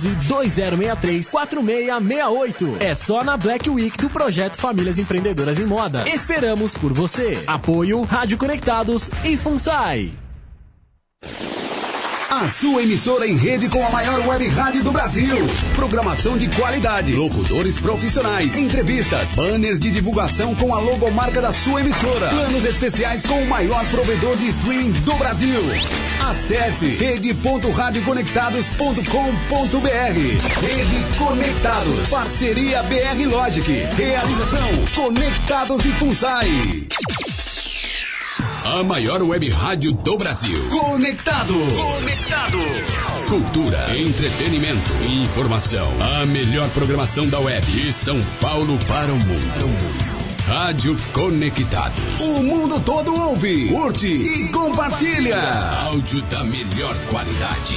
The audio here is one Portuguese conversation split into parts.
2063 4668. É só na Black Week do projeto Famílias Empreendedoras em Moda. Esperamos por você. Apoio Rádio Conectados e FUNSAI. A sua emissora em rede com a maior web rádio do Brasil. Programação de qualidade, locutores profissionais, entrevistas, banners de divulgação com a logomarca da sua emissora, planos especiais com o maior provedor de streaming do Brasil. Acesse rede.radioconectados.com.br. Rede Conectados. Parceria BR Logic. Realização Conectados e FUNSAI. A maior web rádio do Brasil. Conectado. Conectado. Cultura, entretenimento, informação. A melhor programação da web. De São Paulo para o mundo. Rádio Conectados. O mundo todo ouve, curte e compartilha. Áudio da melhor qualidade.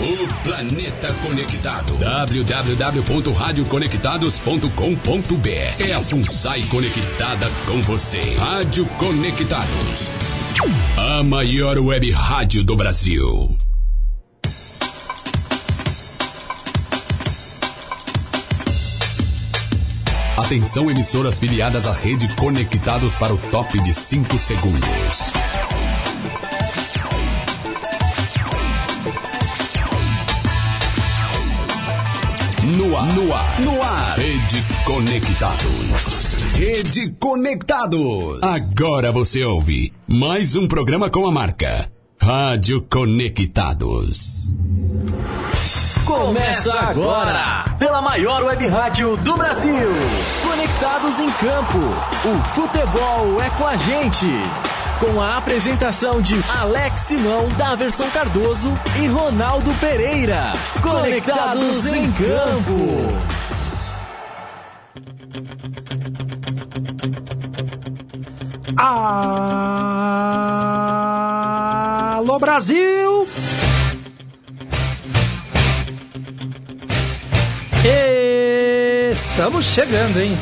O planeta conectado. www.radioconectados.com.br É a FUNSAI conectada com você. Rádio Conectados. A maior web rádio do Brasil. Atenção emissoras filiadas à rede Conectados para o top de 5 segundos. Ar, no ar, no ar. Rede Conectados. Rede Conectados. Agora você ouve mais um programa com a marca Rádio Conectados. Começa agora, pela maior web rádio do Brasil. Conectados em campo. O futebol é com a gente. Com a apresentação de Alex Simão, Daverson Cardoso e Ronaldo Pereira. Conectados em campo. Alô Brasil! Estamos chegando, hein?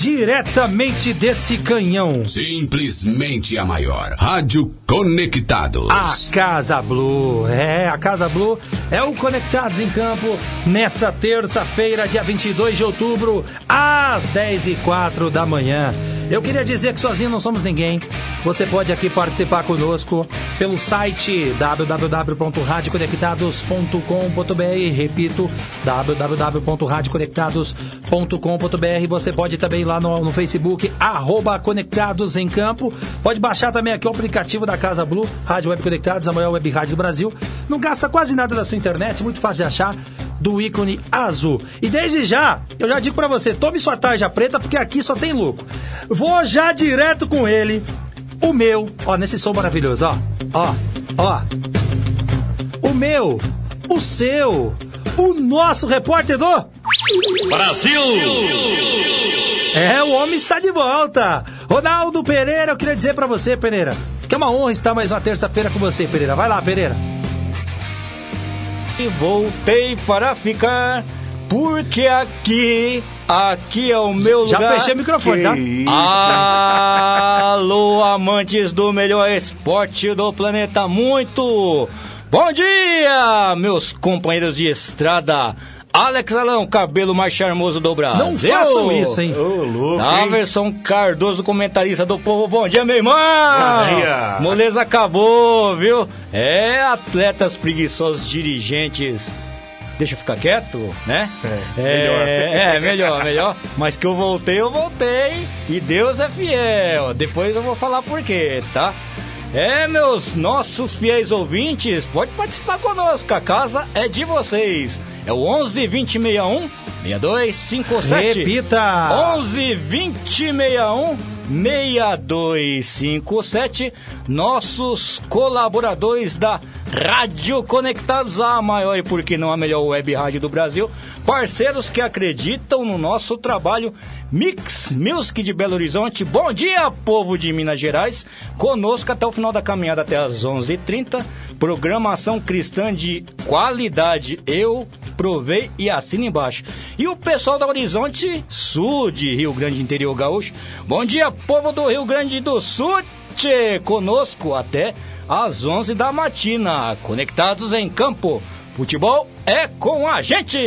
Diretamente desse canhão. Simplesmente a maior. Rádio Conectados. A Casa Blue. É, a Casa Blue é o Conectados em Campo nessa terça-feira, dia 22 de outubro, às 10 e 04 da manhã. Eu queria dizer que sozinho não somos ninguém. Você pode aqui participar conosco pelo site www.radioconectados.com.br. Repito, www.radioconectados.com.br. Você pode também ir lá no, no Facebook, arroba Conectados em Campo. Pode baixar também aqui o aplicativo da Casa Blue, Rádio Web Conectados, a maior web rádio do Brasil. Não gasta quase nada da sua internet, muito fácil de achar do ícone azul. E desde já, eu já digo pra você, tome sua tarja preta, porque aqui só tem louco. Vou já direto com ele, o meu, ó, nesse som maravilhoso, ó, ó, ó. O meu, o seu, o nosso repórter do... Brasil! É, o homem está de volta. Ronaldo Pereira, eu queria dizer pra você, Pereira, que é uma honra estar mais uma terça-feira com você, Pereira. Vai lá, Pereira. Voltei para ficar, porque aqui, aqui é o meu Já lugar. fechei o microfone, tá? Alô, amantes do melhor esporte do planeta, muito bom dia, meus companheiros de estrada. Alex Alão, cabelo mais charmoso do Brasil. Não façam isso, hein? Ô, louco, Daverson Cardoso, comentarista do Povo. Bom dia, meu irmão! Bom dia. Moleza acabou, viu? É, atletas preguiçosos, dirigentes. Deixa eu ficar quieto, né? É, é, é, melhor, melhor. Mas que eu voltei, eu voltei. E Deus é fiel. Depois eu vou falar por quê, tá? É, meus nossos fiéis ouvintes, pode participar conosco, a casa é de vocês. É o 11 20 61 6257. Repita. 11 20 61 6257. Nossos colaboradores da Rádio Conectados, a maior e por que não a melhor web rádio do Brasil. Parceiros que acreditam no nosso trabalho. Mix Music de Belo Horizonte. Bom dia, povo de Minas Gerais. Conosco até o final da caminhada, até as 11 h 30 Programação cristã de qualidade. Eu provei e assino embaixo. E o pessoal da Horizonte Sul de Rio Grande Interior Gaúcho. Bom dia, povo do Rio Grande do Sul. Tchê, conosco até às 11 da matina. Conectados em campo. Futebol é com a gente!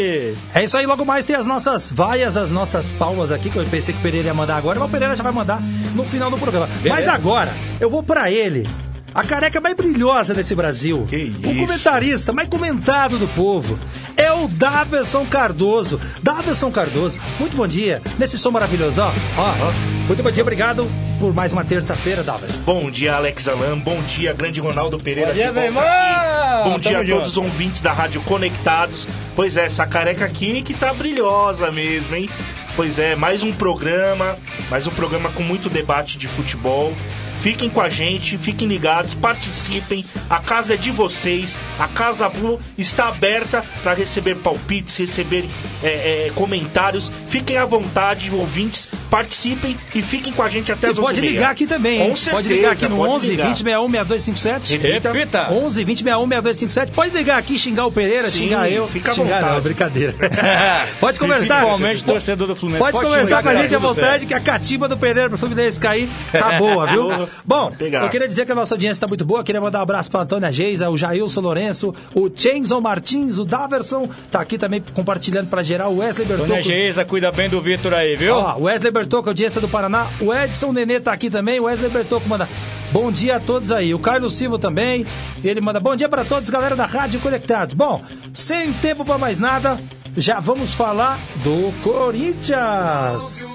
É isso aí, logo mais tem as nossas vaias, as nossas palmas aqui, que eu pensei que o Pereira ia mandar agora, mas o Pereira já vai mandar no final do programa. Mas agora, eu vou para ele, a careca mais brilhosa desse Brasil. Que o comentarista mais comentado do povo. É o Daverson Cardoso. Daverson Cardoso, muito bom dia. Nesse som maravilhoso, ó. ó. Muito bom dia, obrigado por mais uma terça-feira, Daverson. Bom dia, Alex Alan. Bom dia, grande Ronaldo Pereira. Bom dia, meu irmão. aqui. Bom dia a todos os ouvintes da Rádio Conectados. Pois é, essa careca aqui que tá brilhosa mesmo, hein? Pois é, mais um programa, mais um programa com muito debate de futebol. Fiquem com a gente, fiquem ligados, participem. A casa é de vocês. A Casa Blue está aberta para receber palpites, receber é, é, comentários. Fiquem à vontade, ouvintes. Participem e fiquem com a gente até E as pode 11h30. ligar aqui também, hein? Com certeza, pode ligar aqui no pode 11 ligar. 20 61 6257. Repita. 11 20 61 6257. Pode ligar aqui, xingar o Pereira, Sim, xingar eu. fica à xingar vontade. não, brincadeira. pode conversar. Principalmente torcedor do Fluminense. Pode, conversar xingar, com a gente à vontade, certo. que a catimba do Pereira pro Fluminense cair tá boa, viu? Bom, eu queria dizer que a nossa audiência tá muito boa. Queria mandar um abraço pra Antônia Geisa, o Jailson Lourenço, o Chenson Martins, o Daverson. Tá aqui também compartilhando pra geral. O Wesley Bertocco. Geisa, cuida bem do Vitor aí, viu? Ó, Wesley Bertocco, audiência do Paraná. O Edson Nenê tá aqui também. O Wesley Bertocco manda bom dia a todos aí. O Carlos Silva também. Ele manda bom dia pra todos, galera da Rádio Conectados. Bom, sem tempo pra mais nada, já vamos falar do Corinthians.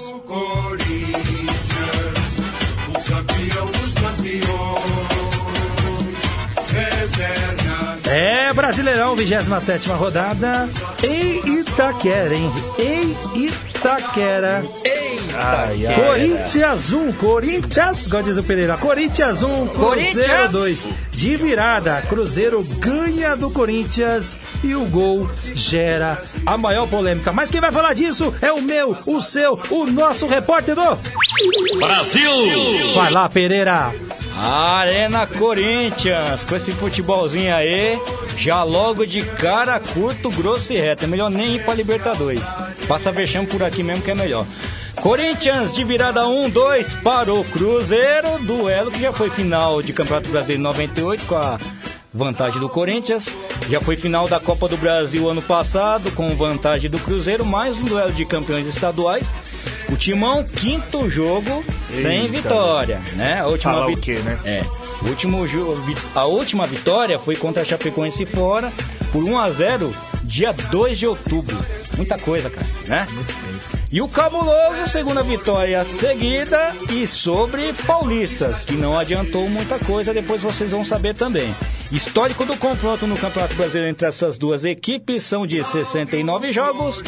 É, Brasileirão, 27 rodada em Itaquera, hein? Em Itaquera. Ai, ai. Corinthians 1, Corinthians, igual diz o Pereira, Corinthians 1, Cruzeiro Corinthians. 2. De virada, Cruzeiro ganha do Corinthians e o gol gera a maior polêmica. Mas quem vai falar disso é o meu, o seu, o nosso repórter do Brasil! Vai lá, Pereira. Arena Corinthians, com esse futebolzinho aí, já logo de cara curto, grosso e reto. É melhor nem ir pra Libertadores. Passa vexame por aqui mesmo que é melhor. Corinthians de virada 1-2 para o Cruzeiro, duelo que já foi final de Campeonato Brasileiro 98 com a vantagem do Corinthians. Já foi final da Copa do Brasil ano passado com vantagem do Cruzeiro, mais um duelo de campeões estaduais. O Timão, quinto jogo sem Eita. vitória, né? A última Falar o quê, né? É. Último jo- vi- a última vitória foi contra a Chapecoense fora por 1 a 0 dia 2 de outubro. Muita coisa, cara, né? E o Cabuloso, segunda vitória seguida e sobre paulistas, que não adiantou muita coisa, depois vocês vão saber também. Histórico do confronto no Campeonato Brasileiro entre essas duas equipes são de 69 jogos,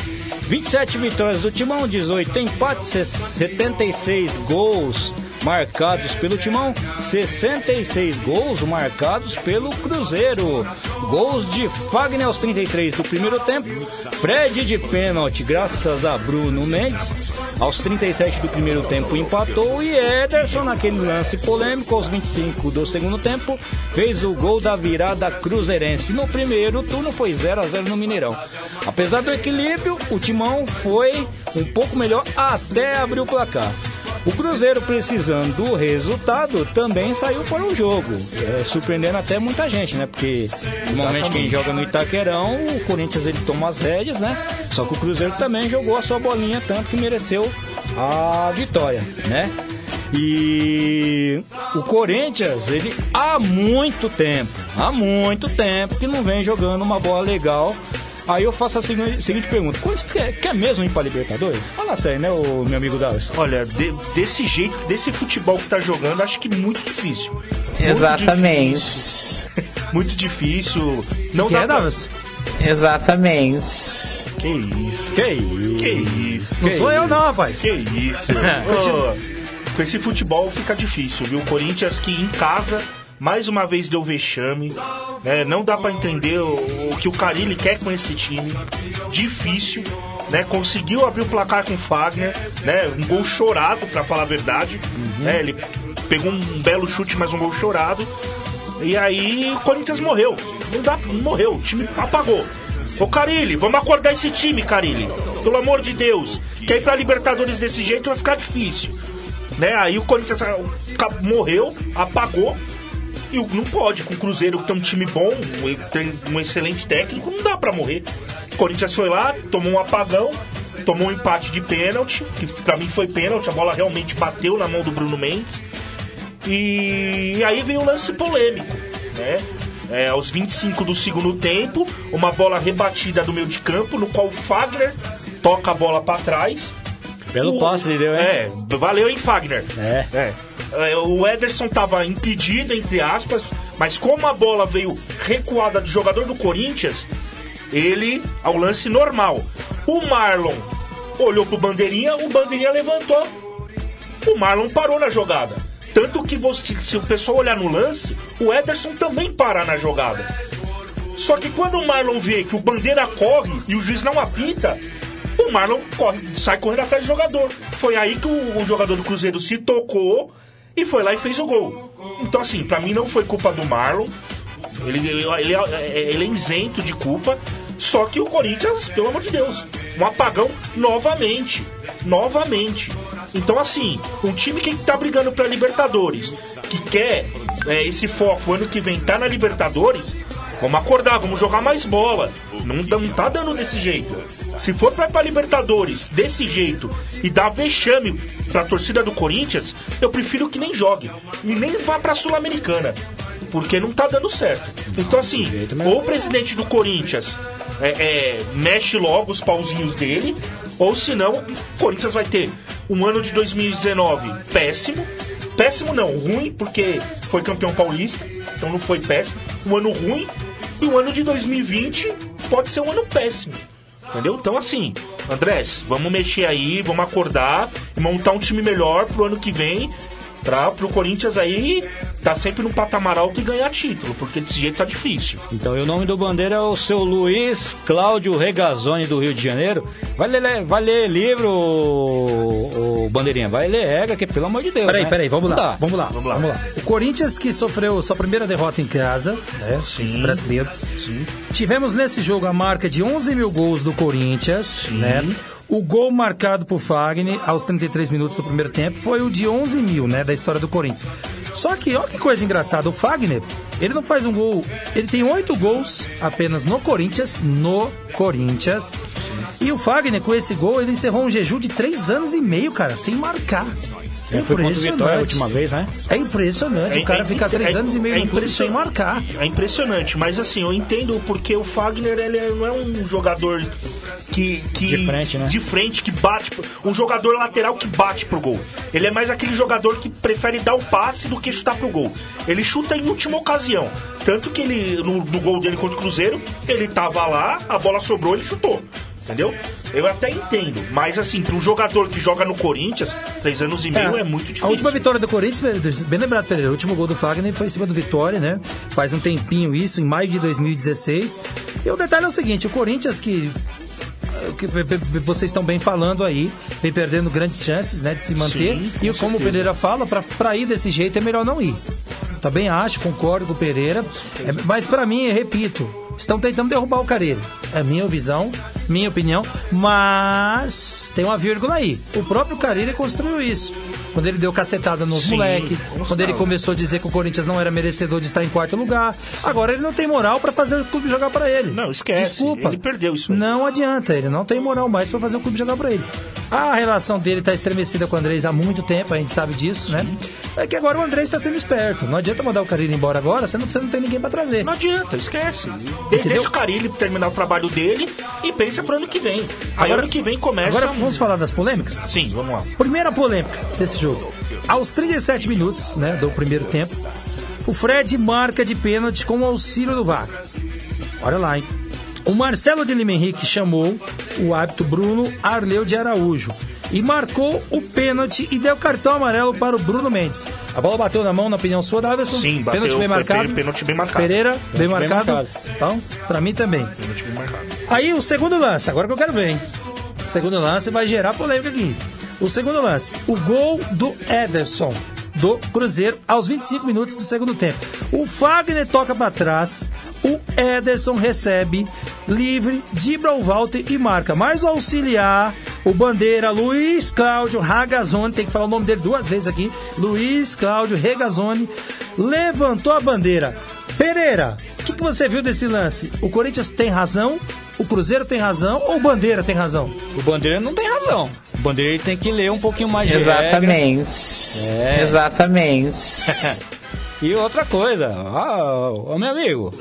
27 vitórias do Timão, 18 empates, 76 gols marcados pelo Timão, 66 gols marcados pelo Cruzeiro. Gols de Fagner aos 33 do primeiro tempo, Fred de pênalti, graças a Bruno Mendes. Aos 37 do primeiro tempo empatou e Ederson, naquele lance polêmico, aos 25 do segundo tempo, fez o gol da virada cruzeirense. No primeiro turno foi 0 a 0 no Mineirão. Apesar do equilíbrio, o Timão foi um pouco melhor até abrir o placar. O Cruzeiro, precisando do resultado, também saiu para o jogo, é, surpreendendo até muita gente, né? Porque normalmente quem joga no Itaquerão, o Corinthians ele toma as rédeas, né? Só que o Cruzeiro também jogou a sua bolinha, tanto que mereceu a vitória, né? E o Corinthians, ele há muito tempo, há muito tempo que não vem jogando uma bola legal. Aí eu faço a seguinte, seguinte pergunta: Corinthians quer, quer mesmo ir para Libertadores? Fala sério, né, o meu amigo Dallas? Olha, de- desse jeito, desse futebol que tá jogando, acho que muito difícil. Muito Exatamente. difícil. Muito difícil. Não Que dá é, pra- Davis? Exatamente. Que isso. Que isso? Que isso. Não sou eu não, rapaz. Que isso. Ô, com esse futebol fica difícil, viu? O Corinthians que em casa mais uma vez deu vexame. Né? Não dá pra entender o, o que o Carilli quer com esse time. Difícil. Né, conseguiu abrir o placar com o Fagner, né, um gol chorado, pra falar a verdade. Né, ele pegou um belo chute, mas um gol chorado. E aí o Corinthians morreu. Não dá, morreu, o time apagou. Ô Carilli, vamos acordar esse time, Carilli. Pelo amor de Deus. Que aí pra Libertadores desse jeito vai ficar difícil. Né? Aí o Corinthians ah, morreu, apagou. E o- não pode, com o Cruzeiro que tem um time bom, um- tem um excelente técnico, não dá pra morrer. O Corinthians foi lá, tomou um apagão, tomou um empate de pênalti, que pra mim foi pênalti, a bola realmente bateu na mão do Bruno Mendes. E aí veio o lance polêmico, né? É, aos 25 do segundo tempo, uma bola rebatida do meio de campo, no qual o Fagner toca a bola pra trás. Belo O- ele deu, hein? É, valeu, hein, Fagner? É. É. É, O Ederson tava impedido, entre aspas, mas como a bola veio recuada do jogador do Corinthians, ele, ao lance normal. O Marlon olhou pro Bandeirinha, o Bandeirinha levantou. O Marlon parou na jogada. Tanto que você- se o pessoal olhar no lance, o Ederson também para na jogada. Só que quando o Marlon vê que o Bandeira corre e o juiz não apita, o Marlon corre, sai correndo atrás do jogador. Foi aí que o, o jogador do Cruzeiro se tocou e foi lá e fez o gol. Então, assim, pra mim não foi culpa do Marlon. Ele, ele, ele é- ele é isento de culpa. Só que o Corinthians, pelo amor de Deus, um apagão novamente. Novamente. Então, assim, um time que tá brigando pra Libertadores, que quer é, esse foco ano que vem tá na Libertadores, vamos acordar, vamos jogar mais bola. Não, não tá dando desse jeito. Se for pra pra Libertadores desse jeito e dar vexame pra torcida do Corinthians, eu prefiro que nem jogue. E nem vá pra Sul-Americana. Porque não tá dando certo. Então, assim, ou o presidente do Corinthians é, é, mexe logo os pauzinhos dele, ou senão, o Corinthians vai ter um ano de 2019 péssimo. Péssimo não, ruim, porque foi campeão paulista, então não foi péssimo. Um ano ruim, e o ano de 2020 pode ser um ano péssimo. Entendeu? Então, assim, Andrés, vamos mexer aí, vamos acordar e montar um time melhor pro ano que vem. Pra, pro Corinthians aí tá sempre num patamar alto e ganhar título, porque desse jeito tá difícil. Então, e o nome do bandeira é o seu Luiz Cláudio Regazzoni do Rio de Janeiro. Vai ler, vai ler livro, o, Bandeirinha, vai ler regra, que pelo amor de Deus. Peraí, né? peraí, vamos lá, dá. vamos lá, vamos lá, O Corinthians que sofreu sua primeira derrota em casa, né? Esse brasileiro. Tivemos nesse jogo a marca de 11 mil gols do Corinthians, né? O gol marcado por Fagner aos 33 minutos do primeiro tempo foi o de 11 mil, né? Da história do Corinthians. Só que, olha que coisa engraçada, o Fagner, ele não faz um gol, ele tem oito gols apenas no Corinthians, no Corinthians. E o Fagner, com esse gol, ele encerrou um jejum de três anos e meio, cara, sem marcar. É, foi contra o Vitória a última vez, né? É impressionante. o cara É- fica é- três é- anos e meio é no clube sem marcar. É impressionante, mas assim, eu entendo porque o Fagner ele é- não é um jogador que, que. De frente, né? De frente, que bate. Um jogador lateral que bate pro gol. Ele é mais aquele jogador que prefere dar o passe do que chutar pro gol. Ele chuta em última ocasião. Tanto que ele, no, no gol dele contra o Cruzeiro, ele tava lá, a bola sobrou, ele chutou. Entendeu? Eu até entendo, mas assim, para um jogador que joga no Corinthians, três anos e meio é, muito difícil. A última vitória do Corinthians, bem lembrado, Pereira, o último gol do Fagner foi em cima do Vitória, né? Faz um tempinho isso, em maio de 2016. E o detalhe é o seguinte, o Corinthians que o que vocês estão bem falando aí, vem perdendo grandes chances, né, de se manter. Sim, e com como o. Pereira fala, pra ir desse jeito é melhor não ir. Também acho, concordo com o Pereira. É, mas pra mim, repito, estão tentando derrubar o Careiro. É minha visão, minha opinião. Mas tem uma vírgula aí. O próprio Careiro construiu isso. Quando ele deu cacetada nos Sim, moleque, quando ele começou a dizer que o Corinthians não era merecedor de estar em quarto lugar. Agora ele não tem moral pra fazer o clube jogar pra ele. Não, esquece. Desculpa. Ele perdeu isso aí. Não adianta, ele não tem moral mais pra fazer o clube jogar pra ele. A relação dele tá estremecida com o Andrés há muito tempo, a gente sabe disso, né? É que agora o Andrés tá sendo esperto. Não adianta mandar o Carilho embora agora, você não, você não tem ninguém pra trazer. Não adianta, esquece. De, Entendeu? deixa o Carilli terminar o trabalho dele e pensa pro ano que vem. Aí Agora- ano que vem começa. Agora vamos falar das polêmicas? Sim, vamos lá. Primeira polêmica desse jogo. Aos 37 minutos, né, do primeiro tempo, o Fred marca de pênalti com o auxílio do VAR. Olha lá, hein? O Marcelo de Lima Henrique chamou o árbitro Bruno Arleu de Araújo. e marcou o pênalti e deu cartão amarelo para o Bruno Mendes. A bola bateu na mão, na opinião sua, Davidson? Sim, bateu, Pênalti bem marcado. pênalti bem marcado. Pereira, bem bem marcado. marcado. Então, pra mim também. Pênalti bem marcado. Aí o segundo lance, agora que eu quero ver, hein? O segundo lance vai gerar polêmica aqui. O segundo lance, o gol do Ederson do Cruzeiro aos 25 minutos do segundo tempo. O Fagner toca para trás, o Ederson recebe livre, o Walter e marca. Mas o auxiliar, o bandeira Luiz Cláudio Ragazzoni, tem que falar o nome dele duas vezes aqui, Luiz Cláudio Regazzoni, levantou a bandeira. Pereira, o que, que você viu desse lance? O Corinthians tem razão? O Cruzeiro tem razão ou o Bandeira tem razão? O Bandeira não tem razão. O Bandeira tem que ler um pouquinho mais de regra. Exatamente. É. Exatamente. E outra coisa, ah, ô, meu amigo,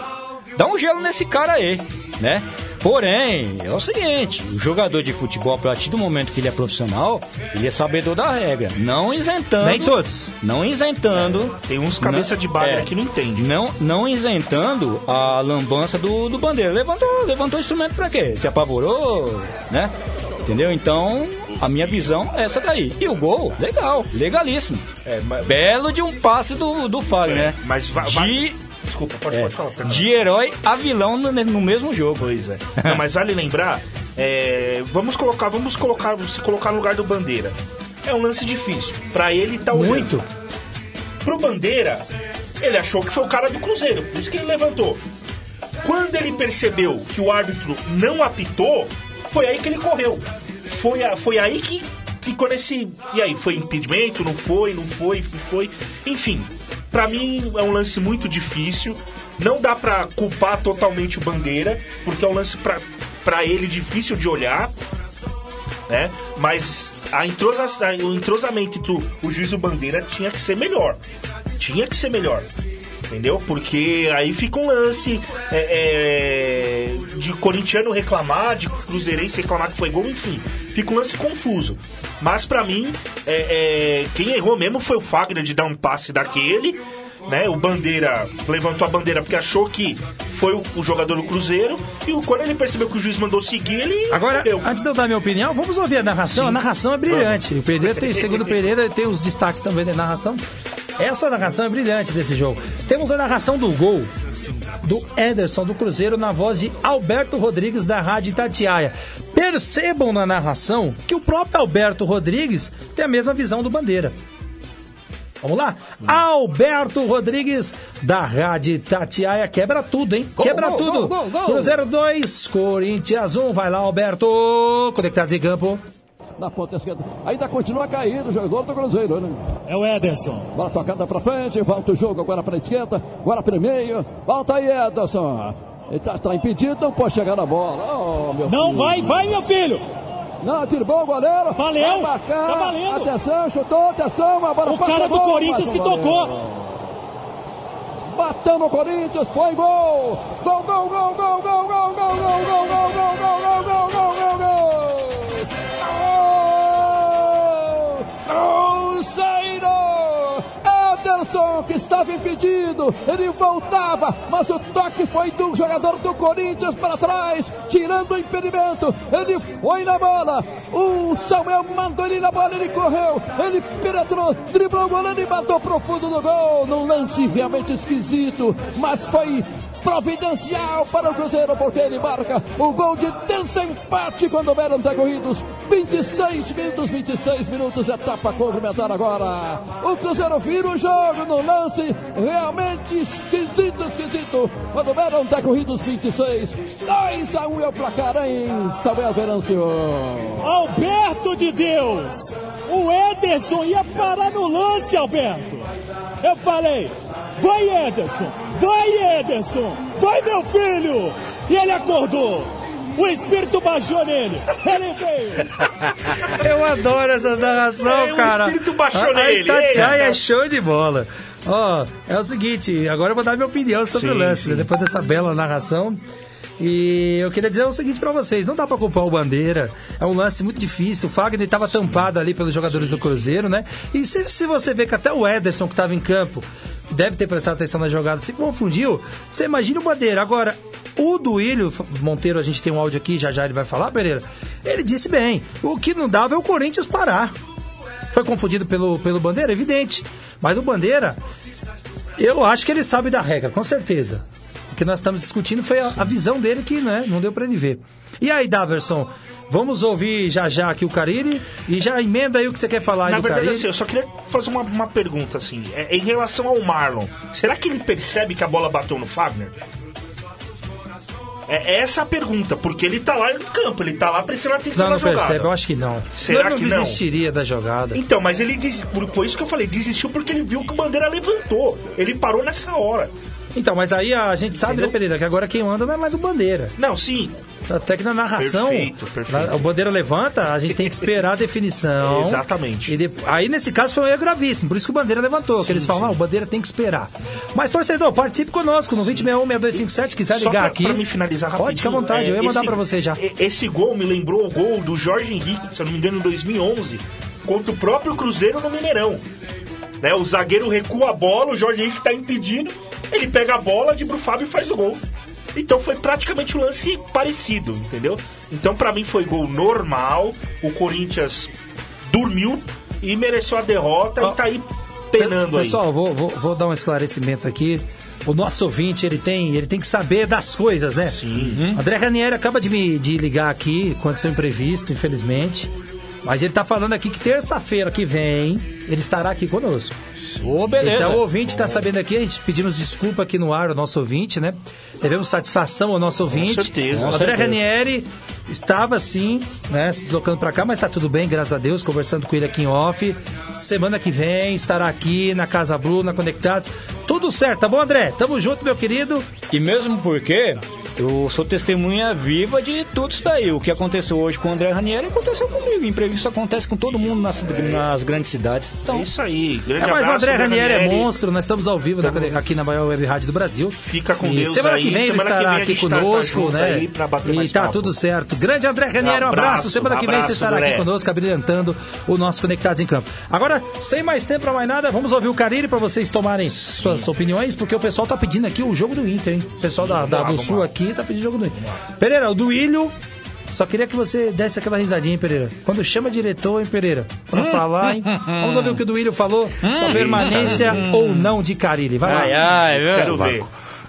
dá um gelo nesse cara aí, né? Porém, é o seguinte, o jogador de futebol, a partir do momento que ele é profissional, ele é sabedor da regra. Não isentando. Nem todos. Não isentando. Tem uns cabeça de bagre é, que não entende. Não, não isentando a lambança do, do bandeira. Levantou, levantou o instrumento pra quê? Se apavorou, né? Entendeu? Então, a minha visão é essa daí. E o gol, legal, legalíssimo. É, mas- Belo de um passe do, do Fábio, né? Mas vai- de, Desculpa, pode, é, pode falar. Fernando. de herói a vilão no, no mesmo jogo. Pois é. Não, mas vale lembrar, é, vamos colocar, vamos colocar, se colocar no lugar do Bandeira. É um lance difícil. Pra ele tá olhando. Muito. Pro Bandeira, ele achou que foi o cara do Cruzeiro, por isso que ele levantou. Quando ele percebeu que o árbitro não apitou, foi aí que ele correu. Foi, a- foi aí que ficou nesse. E aí, foi impedimento? Não foi? Não foi? Não foi? Enfim, pra mim é um lance muito difícil. Não dá pra culpar totalmente o Bandeira, porque é um lance pra ele difícil de olhar né? Mas a entrosa, o entrosamento entre o juiz e o Bandeira tinha que ser melhor. Tinha que ser melhor. Entendeu? Porque aí fica um lance é, é, de corintiano reclamar, de cruzeirense reclamar que foi gol, enfim. Fica um lance confuso. Mas pra mim, é, é, quem errou mesmo foi o Fagner de dar um passe daquele. Né, o Bandeira levantou a bandeira porque achou que foi o, o jogador do Cruzeiro. E o- quando ele percebeu que o juiz mandou seguir, ele. Agora, correu. antes de eu dar minha opinião, vamos ouvir a narração. A narração é brilhante. O Pereira tem, segundo o Pereira, tem os destaques também da narração. Essa narração é brilhante desse jogo. Temos a narração do gol do Ederson do Cruzeiro na voz de Alberto Rodrigues da Rádio Itatiaia. Percebam na narração que o próprio Alberto Rodrigues tem a mesma visão do Bandeira. Vamos lá? Alberto Rodrigues da Rádio Itatiaia quebra tudo, hein? quebra gol, tudo. gol. Cruzeiro 2, Corinthians 1. Vai lá, Alberto. Conectados em campo. Na ponta esquerda. Ainda continua caído o jogador do Cruzeiro, né? É o Ederson. Bola tocada pra frente, volta o jogo agora pra esquerda, agora pro meio. Volta aí, Ederson. Ele tá, tá impedido, não pode chegar na bola. Oh, Não filho. vai, vai, meu filho. Não, tirou o goleiro. Valeu. Marcar. Tá valendo. Atenção, chutou, atenção, a bola O cara a do Corinthians que tocou. Bateu no Corinthians, foi gol! Gol, gol, gol, gol, gol, gol, gol, gol, gol, gol, gol, gol, gol, gol, gol, gol, gol! Cruzeiro! Ederson, que estava impedido, ele voltava, mas o toque foi do jogador do Corinthians para trás, tirando o impedimento. Ele foi na bola, o Samuel mandou ele na bola, ele correu, ele penetrou, driblou o goleiro e matou pro fundo do gol, num lance realmente esquisito, mas foi providencial para o Cruzeiro, porque ele marca o gol de desempate quando eram decorridos 26 minutos, 26 minutos, etapa complementar agora. O Cruzeiro vira o jogo no lance realmente esquisito, esquisito. Quando eram decorridos 26, 2 a 1 é o placar em Samuel Venâncio. Alberto de Deus. O Ederson ia parar no lance, Alberto. Eu falei, vai Ederson, vai Ederson, vai meu filho. E ele acordou. O espírito baixou nele. Ele veio. Eu adoro essas narrações, É, o cara. espírito baixou a, nele. A Itatiaia é show de bola. Ó, é o seguinte, agora eu vou dar minha opinião sobre Sim, o lance, né? depois dessa bela narração. E eu queria dizer o seguinte pra vocês, não dá pra culpar o Bandeira, é um lance muito difícil, o Fagner tava tampado ali pelos jogadores do Cruzeiro, né? E se, se você vê que até o Ederson que tava em campo, deve ter prestado atenção na jogada, se confundiu, você imagina o Bandeira. Agora, o Duílio Monteiro, a gente tem um áudio aqui, já já ele vai falar, Pereira, Ele disse bem, o que não dava é o Corinthians parar. Foi confundido pelo, pelo Bandeira, evidente. Mas o Bandeira, eu acho que ele sabe da regra, com certeza. O que nós estamos discutindo foi a, a visão dele que né, não deu para ele ver. E aí, Daverson, vamos ouvir já já aqui o Cariri e já emenda aí o que você quer falar aí Na do verdade, Cariri. assim, eu só queria fazer uma, uma pergunta, assim. É, em relação ao Marlon, será que ele percebe que a bola bateu no Fagner? É essa a pergunta, porque ele tá lá no campo, ele tá lá prestando atenção Não, na não jogada. percebe, eu acho que não. Será eu não que não? desistiria da jogada. Então, mas ele des... por, por isso que eu falei, desistiu porque ele viu que o Bandeira levantou. Ele parou nessa hora. Então, mas aí a gente sabe, Entendeu? né, Pereira, que agora quem manda não é mais o Bandeira. Não, sim. Até que na narração, Perfeito, perfeito. o Bandeira levanta, a gente tem que esperar a definição. Exatamente. E aí, nesse caso, foi um erro gravíssimo. Por isso que o Bandeira levantou. que eles falam, ah, o Bandeira tem que esperar. Mas, torcedor, participe conosco no 2061-6257. Quiser Só ligar pra, aqui. pra me finalizar rapidinho. Pode ficar à vontade, é, eu ia mandar esse- pra você já. Esse gol me lembrou o gol do Jorge Henrique, se eu não me engano, em 2011, contra o próprio Cruzeiro no Mineirão. Né, o zagueiro recua a bola, o Jorge Henrique tá impedido, ele pega a bola, de pro Fábio e faz o gol. Então foi praticamente um lance parecido, entendeu? Então pra mim foi gol normal, o Corinthians dormiu e mereceu a derrota Ó, e tá aí penando aí. Pessoal, vou, vou, vou dar um esclarecimento aqui. O nosso ouvinte, ele tem, ele tem que saber das coisas, né? Sim. André Ranieri acaba de me de ligar aqui, aconteceu imprevisto, infelizmente. Mas ele tá falando aqui que terça-feira que vem ele estará aqui conosco. Ô, beleza. Então o ouvinte está sabendo aqui, a gente pedimos desculpa aqui no ar, o nosso ouvinte, né? Devemos satisfação ao nosso ouvinte. certeza, O com André certeza. Ranieri estava sim, né, se deslocando para cá, mas está tudo bem, graças a Deus, conversando com ele aqui em off. Semana que vem estará aqui na Casa Blue, na Conectados. Tudo certo, tá bom, André? Tamo junto, meu querido. E mesmo porque eu sou testemunha viva de tudo isso daí. O que aconteceu hoje com o André Ranieri aconteceu comigo. Imprevisto acontece com todo mundo nas, nas grandes cidades. É Então, isso aí. Grande É, mas o abraço, André Ranieri é Ranieri. monstro, nós estamos ao vivo na- aqui na maior web rádio do Brasil. Fica com e Deus semana aí. que vem ele Semana que estará aqui tá- tá conosco, junto né? aí pra bater e tá papo. tudo certo. Grande André Ranieri, um abraço. Abraço, Semana que vem você abraço, estará aqui conosco, abrilhantando o nosso Conectados em Campo. Agora, sem mais tempo pra mais nada, vamos ouvir o Cariri pra vocês tomarem suas opiniões, porque o pessoal tá pedindo aqui o jogo do Inter, hein? O pessoal da, da- do Sul lá. Tá pedindo o jogo do Inter. Pereira, o do Ilho. Só queria que você desse aquela risadinha, hein, Pereira? Quando chama diretor, hein, Pereira? Pra falar, hein? Vamos ouvir o que o Duílio falou da permanência ou não de Cariri. Vai lá. ai, ai? Quero ver.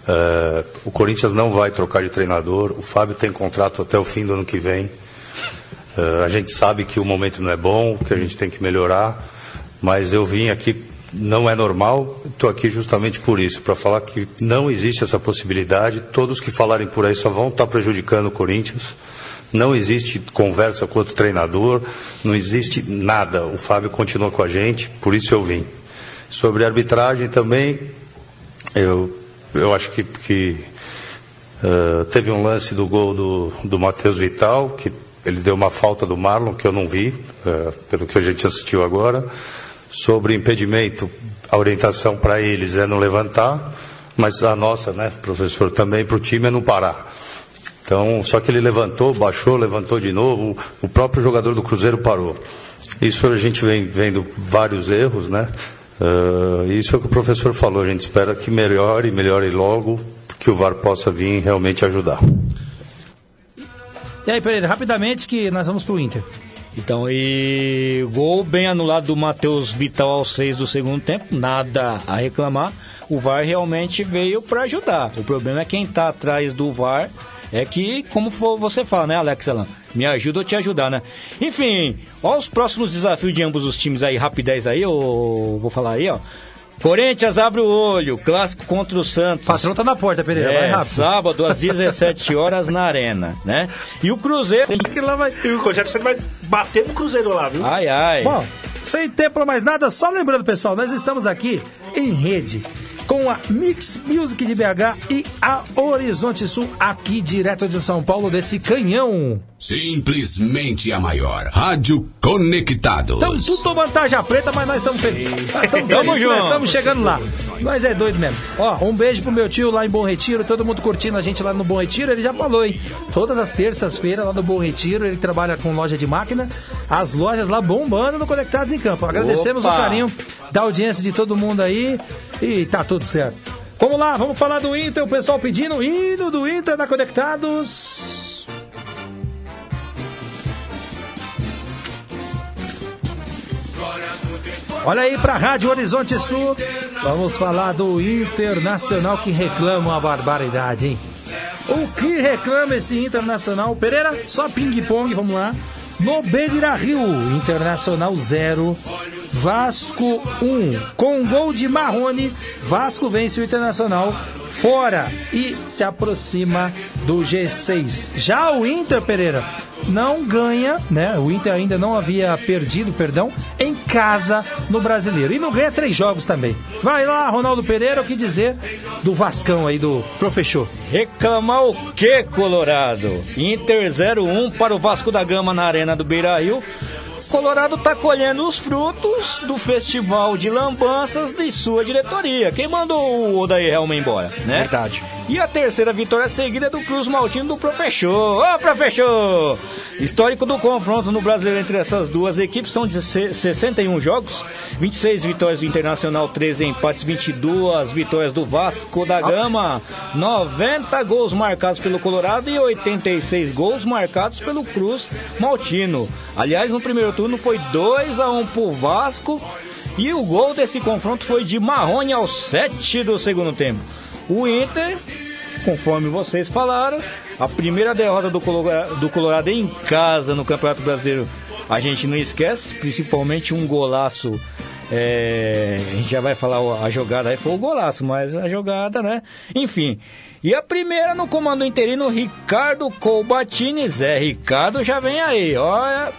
É, o Corinthians não vai trocar de treinador. O Fábio tem contrato até o fim do ano que vem. É, a gente sabe que o momento não é bom, que a gente tem que melhorar. Mas eu vim aqui, não é normal. Estou aqui justamente por isso, para falar que não existe essa possibilidade. Todos que falarem por aí só vão estar prejudicando o Corinthians. Não existe conversa com outro treinador, não existe nada. O Fábio continua com a gente, por isso eu vim. Sobre a arbitragem também, eu, eu acho que, que eh, teve um lance do gol do, do Matheus Vital, que ele deu uma falta do Marlon, que eu não vi, eh, pelo que a gente assistiu agora. Sobre impedimento, a orientação para eles é não levantar, mas a nossa, né, professor, também para o time é não parar. Então, só que ele levantou, baixou, levantou de novo, o próprio jogador do Cruzeiro parou. Isso a gente vem vendo vários erros, né? Uh, isso é o que o professor falou, a gente espera que melhore, melhore logo, que o VAR possa vir realmente ajudar. E aí, Pereira, rapidamente que nós vamos pro Inter. Então, e gol bem anulado do Matheus Vital aos seis do segundo tempo, nada a reclamar. O VAR realmente veio para ajudar. O problema é quem tá atrás do VAR é que, como você fala, né, Alex Alan? Me ajuda ou te ajudar, né? Enfim, olha os próximos desafios de ambos os times aí, rapidez aí, eu vou falar aí, ó. Corinthians abre o olho, clássico contra o Santos. O patrão tá na porta, Pereira, vai É, rápido. sábado às 17 horas na Arena, né? E o Cruzeiro. Que lá vai... E o Rogério Senna vai bater no Cruzeiro lá, viu? Ai, ai. Bom, sem tempo pra mais nada, só lembrando, pessoal, nós estamos aqui em rede com a Mix Music de BH e a Horizonte Sul, aqui direto de São Paulo, desse canhão. Simplesmente a maior. Rádio Conectados. Estamos tudo tarja preta, mas nós estamos felizes. Nós estamos Tamo felizes, junto. nós estamos chegando lá. Nós é doido mesmo. Ó, um beijo pro meu tio lá em Bom Retiro, todo mundo curtindo a gente lá no Bom Retiro. Ele já falou, hein? Todas as terças-feiras lá no Bom Retiro, ele trabalha com loja de máquina. As lojas lá bombando no Conectados em Campo. Agradecemos Opa. o carinho da audiência de todo mundo aí e tá tudo certo. Vamos lá, vamos falar do Inter. O pessoal pedindo indo hino do Inter da Conectados. Olha aí para a Rádio Horizonte Sul. Vamos falar do Internacional que reclama uma barbaridade, hein? O que reclama esse Internacional? Pereira, só ping-pong, vamos lá. No Beira Rio, Internacional 0, Vasco 1. Com gol de Marrone, Vasco vence o Internacional fora e se aproxima do G6. Já o Inter Pereira não ganha, né? O Inter ainda não havia perdido, perdão, em casa no Brasileiro. E não ganha três jogos também. Vai lá, Ronaldo Pereira, o que dizer do Vascão aí, do professor? Reclamar o que, Colorado? Inter 0-1 para o Vasco da Gama na Arena do Beira Rio. Colorado está colhendo os frutos do festival de lambanças de sua diretoria. Quem mandou o Odair Helma embora, né? Verdade. E a terceira vitória seguida é do Cruz Maltino do Professor. Ô, Professor! Histórico do confronto no Brasileiro entre essas duas equipes são de 61 jogos, 26 vitórias do Internacional, 13 empates, 22 vitórias do Vasco da Gama, 90 gols marcados pelo Colorado e 86 gols marcados pelo Cruz Maltino. Aliás, no primeiro turno foi 2 a 1 pro Vasco e o gol desse confronto foi de Marrone aos 7 do segundo tempo. O Inter, conforme vocês falaram, a primeira derrota do Colorado, do Colorado em casa no Campeonato Brasileiro, a gente não esquece, principalmente um golaço. é, a gente já vai falar a jogada aí, foi o golaço, mas a jogada, né? Enfim. E a primeira no comando interino, Ricardo Colbatini. Zé Ricardo já vem aí. Olha,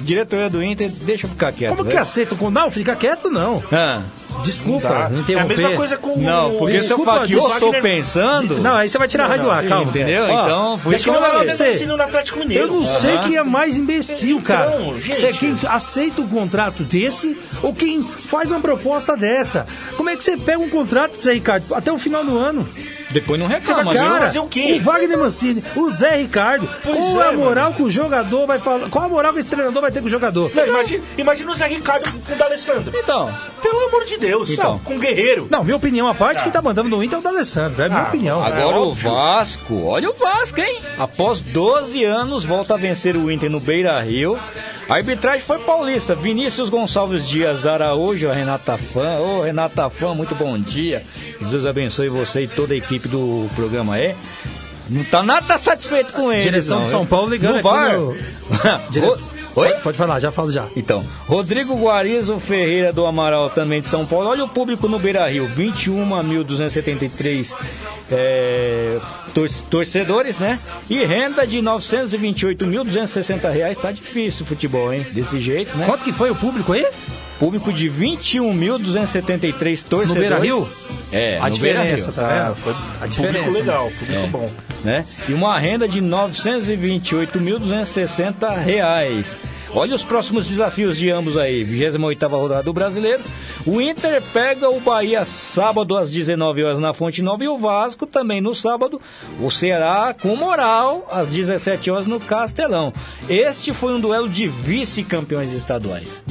diretoria do Inter, deixa eu ficar quieto. Como né? que aceita o con- Não, fica quieto, não. Ah. Desculpa, Não dá. não É a mesma coisa com Não, o- porque se eu Desculpa, falar que eu Wagner- estou pensando. Não, aí você vai tirar a raio do ar, calma. Entendeu? Ó, Então, por deixa isso que pra Ele você. tá ensinando no Atlético Mineiro. Eu não sei Aham. quem é mais imbecil, cara. Então, gente. Você é quem aceita um contrato desse ou quem faz uma proposta dessa? Como é que você pega um contrato, Zé Ricardo, até o final do ano? Depois não reclama, vai mas fazer o quê? Wagner Mancini, o Zé Ricardo, Pois qual é, a moral que o jogador vai falar? Qual a moral que esse treinador vai ter com o jogador? Não, imagina, imagina o Zé Ricardo com o D'Alessandro. Então, Pelo amor de Deus. Então. Não, com o Guerreiro. Não, minha opinião à parte, quem tá mandando no Inter é o D'Alessandro, é a minha Ah, opinião. agora o óbvio. Vasco, olha o Vasco, hein? Após 12 anos, volta a vencer o Inter no Beira Rio. A arbitragem foi paulista. Vinícius Gonçalves Dias Araújo, a Renata Fã. Ô, Renata Fã, muito bom dia. Que Deus abençoe você e toda a equipe do programa é. Não tá nada satisfeito com ele. Direção não, de São? Paulo ligando no bar. no- Dire- Oi? Pode, pode falar, já falo já. Então, Rodrigo Guarizo Ferreira do Amaral, também de São Paulo. Olha o público no Beira Rio: 21.273 é, tor- torcedores, né? E renda de 928.260 reais. Tá difícil o futebol, hein? Desse jeito, né? Quanto que foi o público aí? Público de 21.273 torcedores. No Beira Rio? É, A diferença, Rio. tá É, vendo? foi A Público diferença. legal, público É. bom. né? E uma renda de 928.260 reais. Olha os próximos desafios de ambos aí. 28ª rodada do Brasileiro. O Inter pega o Bahia sábado às 19 horas na Fonte Nova e o Vasco também no sábado. O Ceará com moral às 17 horas no Castelão. Este foi um duelo de vice-campeões estaduais.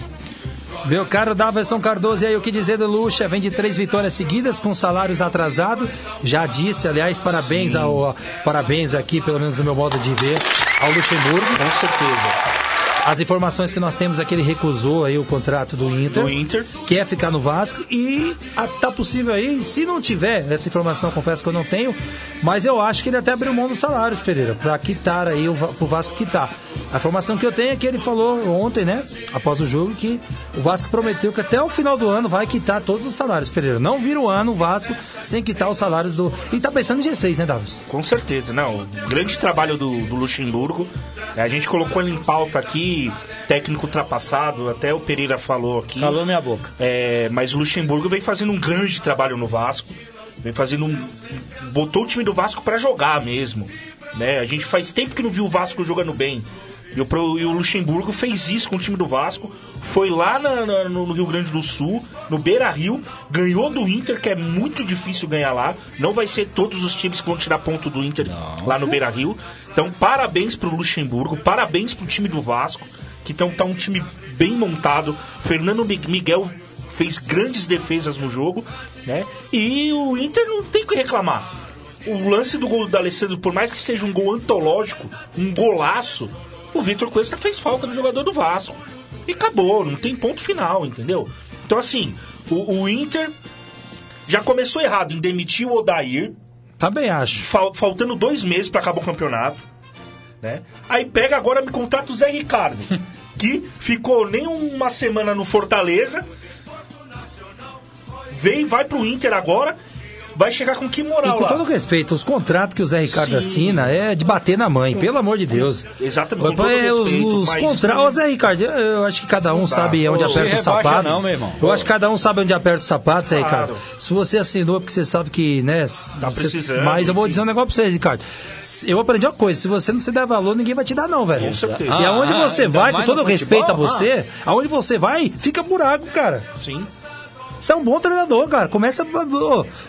Meu caro Daverson Cardoso, e aí o que dizer do Lucha? Vem de três vitórias seguidas com salários atrasados. Já disse, aliás, parabéns ao parabéns aqui, pelo menos do meu modo de ver, ao Luxemburgo. Com certeza. As informações que nós temos é que ele recusou aí o contrato do Inter. Do Inter. Quer ficar no Vasco e ah, tá possível aí, se não tiver essa informação, confesso que eu não tenho, mas eu acho que ele até abriu mão dos salários, Pereira, pra quitar aí o pro Vasco quitar. A informação que eu tenho é que ele falou ontem, né, após o jogo, que o Vasco prometeu que até o final do ano vai quitar todos os salários, Pereira. Não vira o ano o Vasco sem quitar os salários do. E tá pensando em G6, né, Davis? Com certeza, não. O grande trabalho do, do Luxemburgo. é, A gente colocou ele em pauta aqui, técnico ultrapassado, até o Pereira falou aqui. Calou minha boca. É, mas o Luxemburgo vem fazendo um grande trabalho no Vasco. Vem fazendo um. Botou o time do Vasco pra jogar mesmo. Né? A gente faz tempo que não viu o Vasco jogando bem. E o, e o Luxemburgo fez isso com o time do Vasco. Foi lá na- na- no Rio Grande do Sul, no Beira Rio, ganhou do Inter, que é muito difícil ganhar lá. Não vai ser todos os times que vão tirar ponto do Inter lá no Beira Rio. Então, parabéns pro Luxemburgo, parabéns pro time do Vasco, que então tá um time bem montado. Fernando Mi- Miguel fez grandes defesas no jogo, né? E o Inter não tem o que reclamar. O lance do gol do Alessandro, por mais que seja um gol antológico, um golaço, o Vitor Cuesta fez falta no jogador do Vasco. e acabou, não tem ponto final, entendeu? Então, assim, o, o Inter já começou errado em demitir o Odair, Também acho. fal- faltando dois meses pra acabar o campeonato. Né? Aí pega agora me contrata o Zé Ricardo, que ficou nem uma semana no Fortaleza, veio, vai pro Inter agora, vai chegar com que E moral com lá? todo respeito, os contratos que o Zé Ricardo Sim. assina é de bater na mãe, pelo amor de Deus. Exatamente, com todo É, os os mas- contratos, Ô, Zé Ricardo, eu, eu acho que cada um sabe onde Ô, aperta o sapato. não, meu irmão. Eu acho que cada um sabe onde aperta o sapato, Zé Claro. Ricardo. Se você assinou, porque você sabe que, né? Tá você- precisando, Mas eu vou dizer um negócio pra você, Ricardo. Eu aprendi uma coisa: se você não se der valor, ninguém vai te dar, não, velho. Com certeza. E aonde Ah, você ainda vai, com todo respeito a futebol? você, aonde você vai, fica buraco, cara. Sim. Você é um bom treinador, cara. Começa.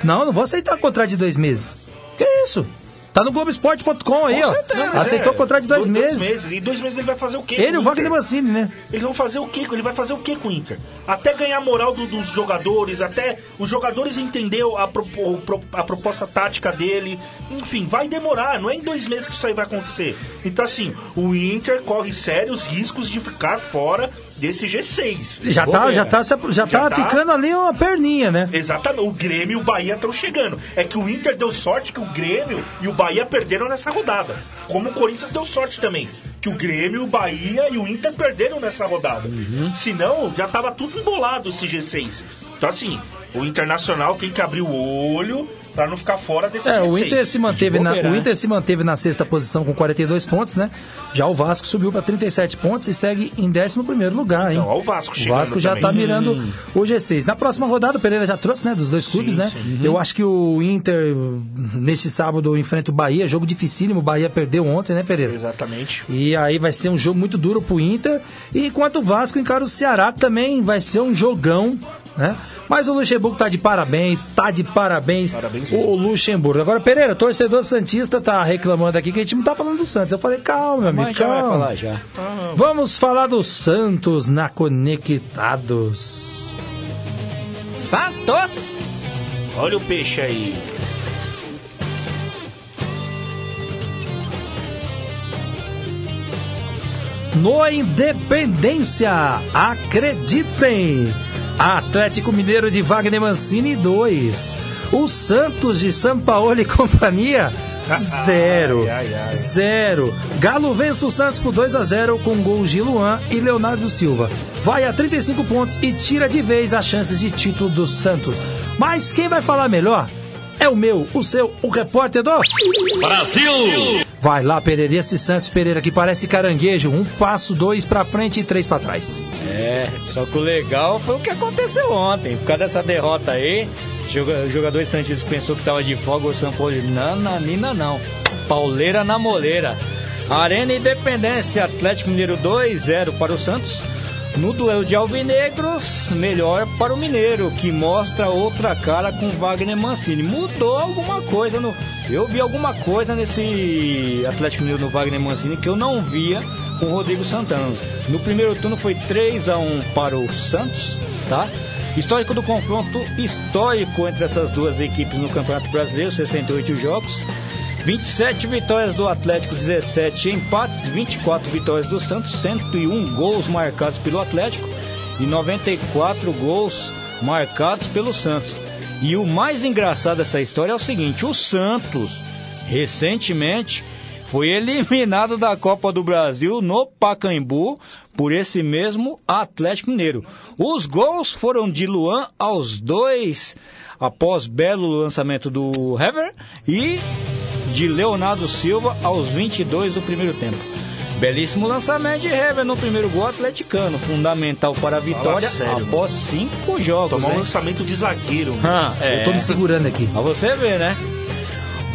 Não, não vou aceitar contrato de dois meses. Que isso? Tá no Globoesporte.com aí, ó. Não, Aceitou é, contrato de dois, meses. E dois meses ele vai fazer o quê? Ele e o Wagner? Mancini, né? Eles vão fazer o quê? Ele vai fazer o quê com o Inter? Até ganhar a moral do- dos jogadores, até os jogadores entender a, o pro- a proposta tática dele. Enfim, vai demorar, não é em dois meses que isso aí vai acontecer. Então, assim, o Inter corre sérios riscos de ficar fora desse G6. Já tá, já tá, se- já tá tá. ficando ali uma perninha, né? Exatamente, o Grêmio e o Bahia estão chegando. É que o Inter deu sorte que o Grêmio e o Bahia perderam nessa rodada. Como o Corinthians deu sorte também. Que o Grêmio, o Bahia e o Inter perderam nessa rodada. Uhum. Senão, já tava tudo embolado esse G6. Então, assim, o Internacional tem que abrir o olho pra não ficar fora desse É, G6. o Inter se manteve na, o? Inter se manteve na sexta posição com 42 pontos, né? Já o Vasco subiu para 37 pontos e segue em 11 primeiro lugar, hein? Então, ó o Vasco O Vasco já também. tá mirando o G6. Na próxima rodada, o Pereira já trouxe, né? Dos dois clubes, né? Eu acho que o Inter, neste sábado, enfrenta o Bahia. Jogo dificílimo. O Bahia perdeu ontem, né, Pereira? Exatamente. E aí vai ser um jogo muito duro pro Inter. E enquanto o Vasco encara o Ceará, também vai ser um jogão, né? Mas o Luxemburgo tá de parabéns, tá de parabéns, Parabéns o Luxemburgo. Agora, Pereira, torcedor Santista tá reclamando aqui que a gente não tá falando do Santos. Eu falei, calma, meu amigo, Mas já vai calma. falar já. Vamos falar do Santos na Conectados. Santos! Olha o peixe aí. No Independência, acreditem! Atlético Mineiro de Wagner Mancini 2. O Santos de São Paulo e companhia zero. Ai, ai, ai. Zero. Galo vence o Santos por 2 a 0 com gols de Luan e Leonardo Silva. Vai a 35 pontos e tira de vez as chances de título do Santos. Mas quem vai falar melhor é o meu, o seu, o repórter do Brasil! Vai lá, Pereira. E esse Santos Pereira que parece caranguejo. Um passo, dois pra frente e três pra trás. É, só que o legal foi o que aconteceu ontem. Por causa dessa derrota aí, o jogador Santos pensou que tava de folga, o São Paulo, nananina não. Pauleira na moleira. Arena Independência, Atlético Mineiro 2-0 para o Santos. No duelo de alvinegros, melhor para o Mineiro, que mostra outra cara com Wagner Mancini. Mudou alguma coisa no. Eu vi alguma coisa nesse Atlético Mineiro no Wagner Mancini que eu não via com o Rodrigo Santana. No primeiro turno foi 3 a 1 para o Santos, tá? Histórico do confronto histórico entre essas duas equipes no Campeonato Brasileiro, 68 jogos. 27 vitórias do Atlético, 17 empates, 24 vitórias do Santos, 101 gols marcados pelo Atlético e 94 gols marcados pelo Santos. E o mais engraçado dessa história é o seguinte: o Santos recentemente foi eliminado da Copa do Brasil no Pacaembu por esse mesmo Atlético Mineiro. Os gols foram de Luan aos dois após belo lançamento do Hever e de Leonardo Silva aos 22 do primeiro tempo. Belíssimo lançamento de Hever no primeiro gol atleticano, fundamental para a vitória sério, após cinco jogos. Tomar um lançamento de zagueiro. Ah, é. Eu tô me segurando aqui. Pra você ver, né?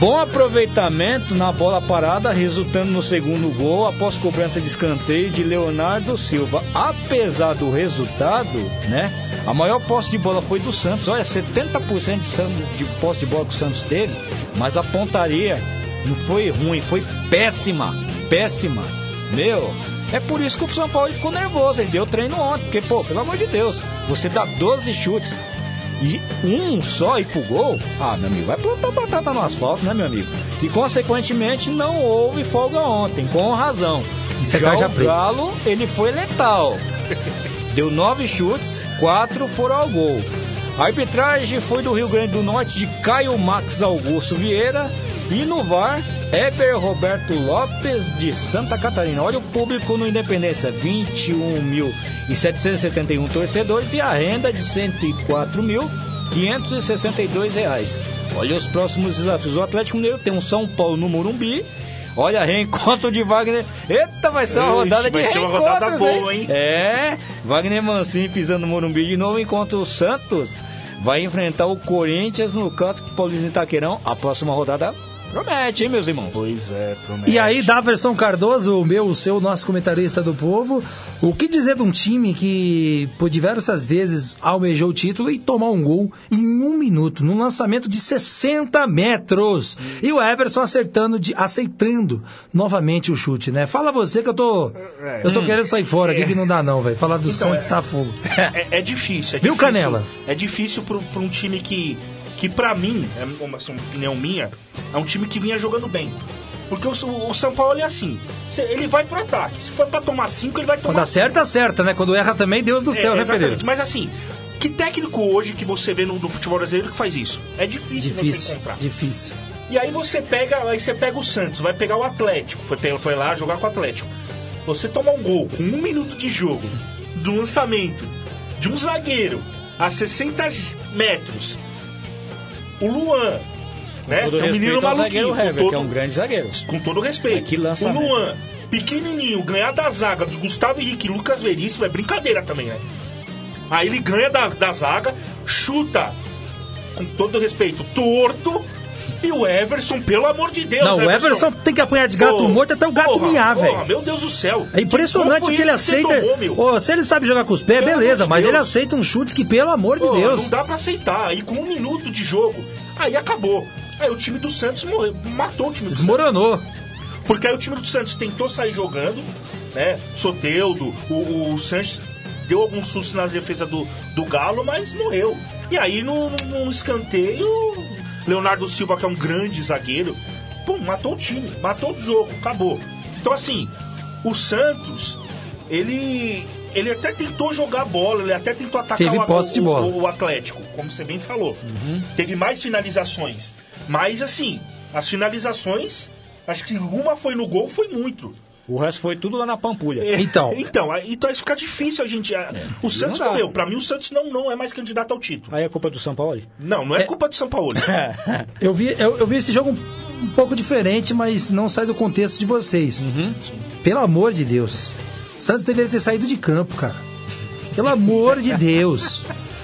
Bom aproveitamento na bola parada, resultando no segundo gol após cobrança de escanteio de Leonardo Silva. Apesar do resultado, né? A maior posse de bola foi do Santos. Olha, 70% de, de posse de bola que o Santos teve, mas a pontaria não foi ruim, foi péssima. Péssima. Meu, é por isso que o São Paulo ficou nervoso. Ele deu treino ontem, porque, pô, pelo amor de Deus, você dá 12 chutes e um só ir pro gol, ah, meu amigo, vai plantar batata no asfalto, né, meu amigo? E consequentemente não houve folga ontem, com razão. Isso é Já o. Galo, ele foi letal. Deu nove chutes, quatro foram ao gol. A arbitragem foi do Rio Grande do Norte de Caio Max Augusto Vieira e no VAR, Eber Roberto Lopes de Santa Catarina. Olha o público no Independência, 21.771 torcedores e a renda de 104.562 reais. Olha os próximos desafios. O Atlético Mineiro tem um São Paulo no Morumbi. Olha, reencontro de Wagner. Eita, vai ser uma Ixi, rodada de vai ser uma rodada boa, hein? É, Wagner Mancini pisando no Morumbi de novo, enquanto o Santos vai enfrentar o Corinthians no canto Paulista Itaquerão. A próxima rodada promete, hein, meus irmãos? Pois é, promete. E aí, Daverson Cardoso, o meu, o seu, nosso comentarista do povo, o que dizer de um time que por diversas vezes almejou o título e tomar um gol em um minuto, num lançamento de 60 metros. E o Everson acertando, de, aceitando novamente o chute, né? Fala você que eu tô. Eu tô querendo sair fora aqui que não dá, não, velho. Falar do Então, Santos é- tá fogo. É, é difícil. É Viu, difícil, Canela? É difícil pra um time que, que pra mim, é uma, assim, uma opinião minha, é um time que vinha jogando bem. Porque o, o São Paulo é assim, ele vai pro ataque. Se for pra tomar cinco, ele vai tomar Quando acerta, acerta, né? Quando erra também, Deus do céu, É, né, exatamente. Pereira? Mas assim, que técnico hoje que você vê no, no futebol brasileiro que faz isso? É difícil, você Difícil, encontrar. difícil. E aí você pega, aí você pega o Santos, vai pegar o Atlético, foi, foi lá jogar com o Atlético. Você toma um gol com um minuto de jogo, do lançamento de um zagueiro a 60 metros. O Luan, né? que é um menino maluquinho. zagueiro Hever, todo- é um grande zagueiro. Com todo respeito. Que o. Luan, pequenininho, ganhar da zaga de Gustavo Henrique e Lucas Veríssimo é brincadeira também, né? Aí ele ganha da, da zaga, chuta, com todo respeito, torto. E o Everson, pelo amor de Deus, Não, o Everson tem que apanhar de gato morto até o gato porra, miar, velho. Meu Deus do céu. É impressionante Que que, ele aceita. tomou? Ô, se ele sabe jogar com os pés, Pelo beleza, mas Deus. ele aceita uns chutes que, pelo amor de Deus. Não dá pra aceitar. Aí com um minuto de jogo, aí acabou. Aí o time do Santos morreu, matou o time do Desmoronou. Santos. Porque aí o time do Santos tentou sair jogando, né? Soteudo, o, o Santos deu algum susto nas defesas do, do Galo, mas morreu. E aí no, no escanteio, Leonardo Silva, que é um grande zagueiro, pum, matou o time, matou o jogo, acabou. Então assim, o Santos, ele. Ele até tentou jogar bola, ele até tentou atacar Teve o, posse de o- bola. o- o Atlético, como você bem falou. Teve mais finalizações. Mas assim, as finalizações, acho que uma foi no gol, foi muito. O resto foi tudo lá na Pampulha. É, Então. então, então isso fica difícil a gente. a- o Santos não morreu. Pra mim, o Santos não, não é mais candidato ao título. Aí é culpa do São Paulo? Não, não é, culpa do São Paulo. Eu vi, eu, eu vi esse jogo um, um pouco diferente, mas não sai do contexto de vocês. Uhum. Pelo amor de Deus. O Santos deveria ter saído de campo, cara. Pelo amor de Deus.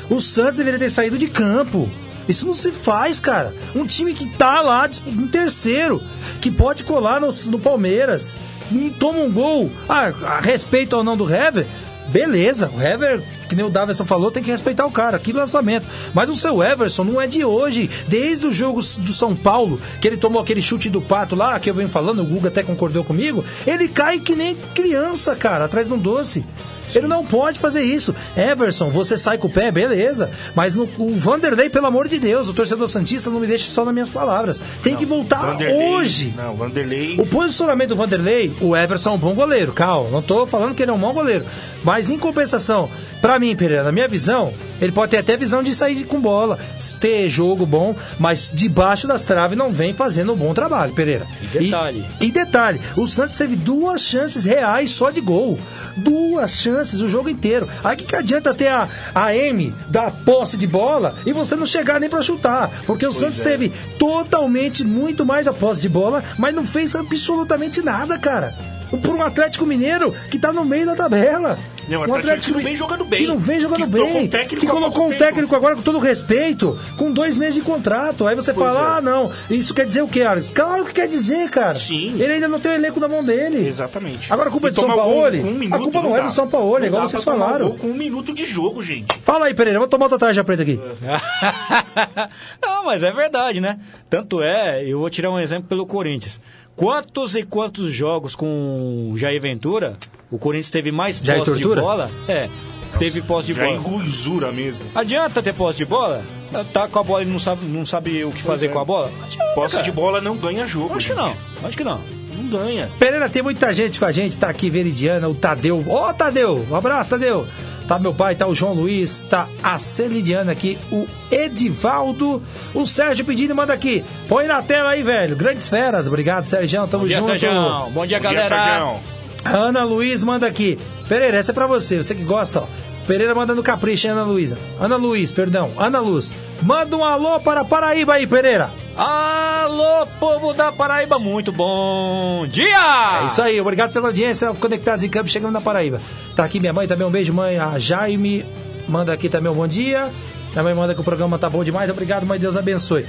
O Santos deveria ter saído de campo. Isso não se faz, cara. Um time que tá lá em terceiro, que pode colar no, no Palmeiras, e toma um gol. Ah, a respeito ou não do Hever, beleza. O Hever, que nem o Davidson falou, tem que respeitar o cara. Que lançamento. Mas o seu Everson não é de hoje. Desde o jogo do São Paulo, que ele tomou aquele chute do pato lá, que eu venho falando, o Guga até concordou comigo. Ele cai que nem criança, cara, atrás de um doce. Ele não pode fazer isso. Everson, você sai com o pé, beleza. Mas no, o Vanderlei, pelo amor de Deus, o torcedor Santista não me deixa só nas minhas palavras. Tem que voltar Vanderlei- hoje. Não, Vanderlei. O posicionamento do Vanderlei, o Everson é um bom goleiro, calma. Não tô falando que ele é um mau goleiro. Mas em compensação, pra mim, Pereira, na minha visão, ele pode ter até visão de sair com bola, ter jogo bom, mas debaixo das traves não vem fazendo um bom trabalho, Pereira. E detalhe. E, e detalhe, o Santos teve duas chances reais só de gol. Duas chances o jogo inteiro. Aí que, que adianta ter a, a M da posse de bola e você não chegar nem pra chutar? Porque o Santos é. teve totalmente muito mais a posse de bola, mas não fez absolutamente nada, cara. Por um Atlético Mineiro que tá no meio da tabela. Não, o um Atlético que não vem jogando bem. Que não vem jogando Que bem. um técnico que colocou um tempo. técnico agora com todo respeito, com dois meses de contrato. Aí você Pois fala, é. ah, não, isso quer dizer o quê, Alex? Claro que quer dizer, cara. Sim. Ele ainda não tem o elenco na mão dele. Exatamente. Agora a culpa é E do São Paulo? com um A culpa não é dá. do São Paulo, Não igual vocês falaram. com um minuto de jogo, gente. Fala aí, Pereira, eu vou tomar outra tarja preta aqui. Não, mas é verdade, né? Tanto é, eu vou tirar um exemplo pelo Corinthians. Quantos e quantos jogos com Jair Ventura, o Corinthians teve mais Jair posse de bola? É, teve posse de Já é bola. engusura mesmo. Adianta ter posse de bola? Tá com a bola e não sabe, não sabe o que fazer é. com a bola? Adianta, Posse cara. de bola não ganha jogo. Acho que gente. não, acho que não. Não ganha. Pereira, tem muita gente com a gente, tá aqui Veridiana, o Tadeu. Ô, Tadeu, um abraço, Tadeu. Tá meu pai, tá o João Luiz, tá a Celidiana aqui, o Edivaldo, o Sérgio pedindo, manda aqui. Põe na tela aí, velho. Grandes feras, obrigado, Sérgio, tamo Bom dia, junto. Sérgio. Bom dia, Bom dia, galera. Sérgio. A Ana Luiz manda aqui. Pereira, essa é pra você, você que gosta, ó. Pereira manda no capricho, hein, Ana Luísa. Ana Luiz, perdão, Ana Luz. Manda um alô para Paraíba aí, Pereira. Alô, povo da Paraíba, muito bom dia! É isso aí, obrigado pela audiência. Conectados em Campo, chegamos na Paraíba. Tá aqui minha mãe também, um beijo, mãe. A Jaime manda aqui também um bom dia. Minha mãe manda que o programa tá bom demais. Obrigado, mãe, Deus abençoe.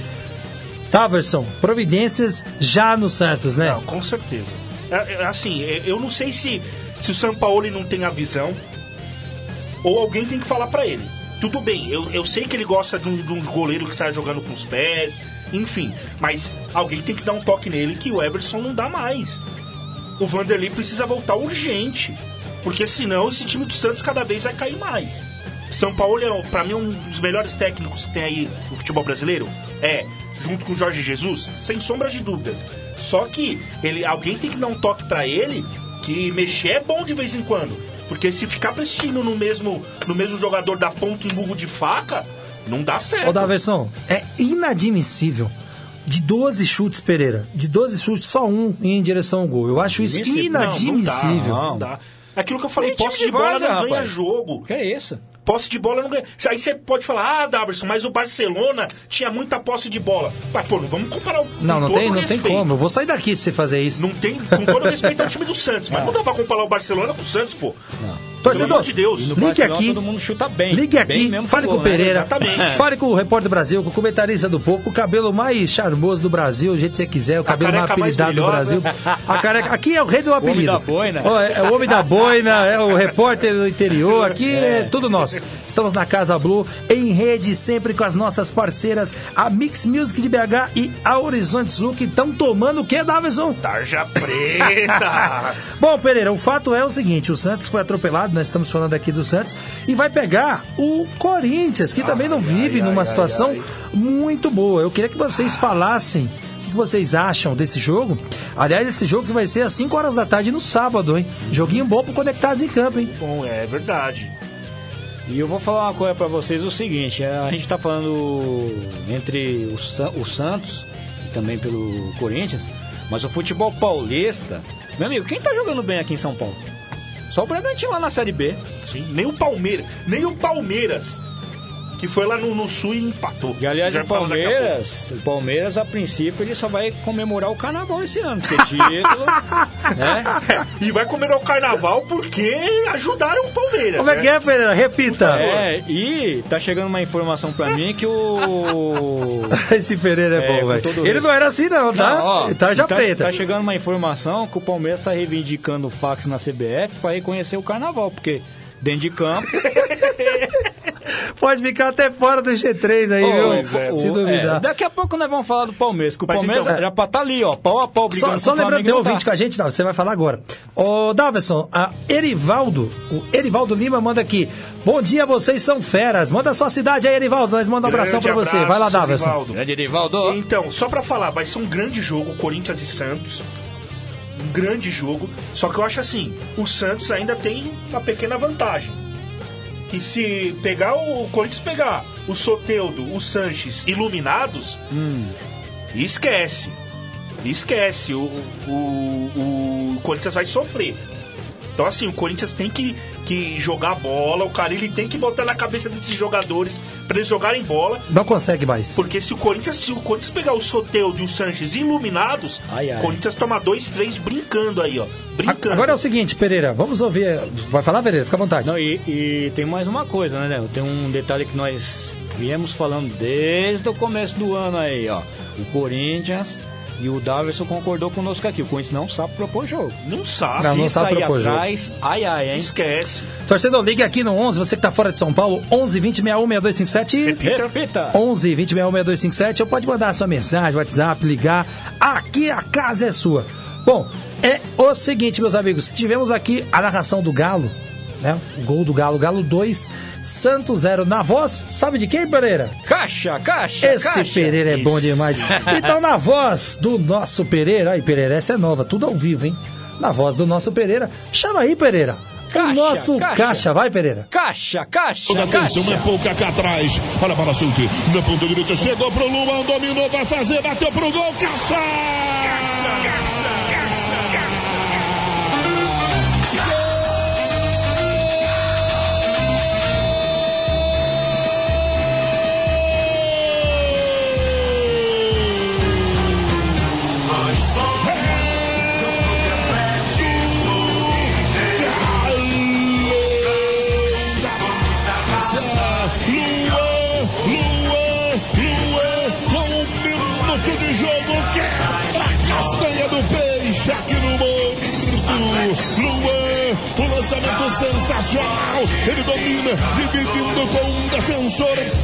Taverson, providências já no Santos, né? Não, com certeza. É, é, assim, é, eu não sei se, se o São Paulo não tem a visão ou alguém tem que falar pra ele. Tudo bem, eu, eu sei que ele gosta de um, de um goleiro que sai jogando com os pés, enfim, mas alguém tem que dar um toque nele que o Everson não dá mais. O Vanderlei precisa voltar urgente, porque senão esse time do Santos cada vez vai cair mais. São Paulo é, pra mim, um dos melhores técnicos que tem aí no futebol brasileiro. É, junto com o Jorge Jesus, sem sombra de dúvidas. Só que ele, alguém tem que dar um toque pra ele que mexer é bom de vez em quando. Porque se ficar prestigindo no mesmo, no mesmo jogador da ponta em burro de faca, não dá certo. Ô, Daverson, é inadmissível. De 12 chutes, Pereira, de 12 chutes, só um em direção ao gol. Eu acho isso inadmissível. Não, não dá. Aquilo que eu falei, posse de bola não ganha jogo. Que é isso? Posse de bola não ganha. Aí você pode falar, ah, Daverson, mas o Barcelona tinha muita posse de bola. Mas, pô, não vamos comparar o. Não, não tem, não tem como. Eu vou sair daqui se você fazer isso. Não tem, com todo respeito ao time do Santos. Mas não dá pra comparar o Barcelona com o Santos, pô. Torcedor, de Deus. ligue aqui. todo mundo chuta bem. Ligue Bem aqui, mesmo fale com o né? Pereira, Exatamente. fale com o Repórter do Brasil, com o comentarista do povo, com o cabelo mais charmoso do Brasil, do jeito que você quiser, o cabelo mais apelidado do Brasil. A careca, aqui é o rei do homem apelido. da boina. Ó, É, é o homem da boina, é o repórter do interior, aqui é. tudo nosso. Estamos na Casa Blue, em rede, sempre com as nossas parceiras, a Mix Music de BH e a Horizonte Sul, que estão tomando o que, Davison? Tarja preta. Bom, Pereira, o fato é o seguinte: o Santos foi atropelado, nós estamos falando aqui do Santos, e vai pegar o Corinthians, que também não vive numa situação muito boa. Eu queria que vocês falassem o que vocês acham desse jogo. Aliás, esse jogo que vai ser às 5 horas da tarde no sábado, hein? Joguinho bom pro Conectados em Campo, hein? Bom, é verdade. E eu vou falar uma coisa pra vocês, o seguinte, a gente tá falando entre o, o Santos e também pelo Corinthians, mas o futebol paulista, meu amigo, quem tá jogando bem aqui em São Paulo? Só o Bragantino lá na Série B. Sim, nem o Palmeiras, nem o Palmeiras, que foi lá no, no Sul e empatou. E aliás, Já o. Palmeiras, o Palmeiras, a princípio, ele só vai comemorar o carnaval esse ano, porque título, né? E vai comer o carnaval porque ajudaram o Palmeiras. Como é né? que é, Pereira? Repita. É, e tá chegando uma informação pra mim que o Esse Pereira é, É, bom, velho. Ele não era assim, não, tá? Não, ó, Tarja tá, preta. Tá chegando uma informação que o Palmeiras tá reivindicando o fax na CBF pra reconhecer o carnaval, porque dentro de campo. Pode ficar até fora do G3 aí, viu? o- Se duvidar. é, daqui a pouco nós vamos falar do Palmeiras, que o Mas Palmeiras então- era pra estar ali, ó, pau a pau, Só, só com o lembrando, tem e um não tá. ouvinte com a gente, não, você vai falar agora. Ô, Daverson, a Erivaldo, o Erivaldo Lima manda aqui. Bom dia, vocês são feras. Manda a sua cidade aí, Erivaldo. Nós mandamos um abração pra Grande você. abraço, Vai lá, Daverson. Rivaldo. Grande Edivaldo. Então, só pra falar, vai ser um grande jogo, Corinthians e Santos. Um grande jogo. Só que eu acho assim, o Santos ainda tem uma pequena vantagem. Que se pegar o, o Corinthians pegar o Soteudo, o Sanches iluminados, esquece. Esquece. O, o, o Corinthians vai sofrer. Então, assim, o Corinthians tem que, que jogar bola, o Carilli tem que botar na cabeça desses jogadores pra eles jogarem bola. Não consegue mais. Porque se o Corinthians, se o Corinthians pegar o Soteudo e o Sanches iluminados, Ai, ai. o Corinthians toma dois, três brincando aí, ó. Brincando. Agora é o seguinte, Pereira, vamos ouvir. Vai falar, Pereira? Fica à vontade. Não, e, e tem mais uma coisa, né, Léo? Tem um detalhe que nós viemos falando desde o começo do ano aí, ó. O Corinthians e o Daverson concordou conosco aqui. O Corinthians não sabe propor jogo. Não sabe. Não, Se não sabe sair propor jogo. atrás, ai ai, hein? Esquece. Torcedor, ligue aqui no 11, você que tá fora de São Paulo, 11 20 61 6257 e... Repita. Repita. 11 20 61 6257 ou pode mandar a sua mensagem, WhatsApp, ligar. Aqui a casa é sua. Bom, é o seguinte, meus amigos. Tivemos aqui a narração do Galo né? O gol do Galo, Galo 2, Santos 0 na voz. Sabe de quem, Pereira? Caixa, caixa, Esse caixa. Pereira é bom demais. Então, na voz do nosso Pereira, aí, Pereira, essa é nova, tudo ao vivo, hein? Na voz do nosso Pereira, chama aí, Pereira. o Caixa, nosso caixa. caixa. vai, Pereira. Caixa, caixa, Toda atenção, caixa. é pouca cá atrás. Olha a bola solta. Na ponta direita, chegou pro Luan, dominou, vai fazer, bateu pro gol, caça! Luan,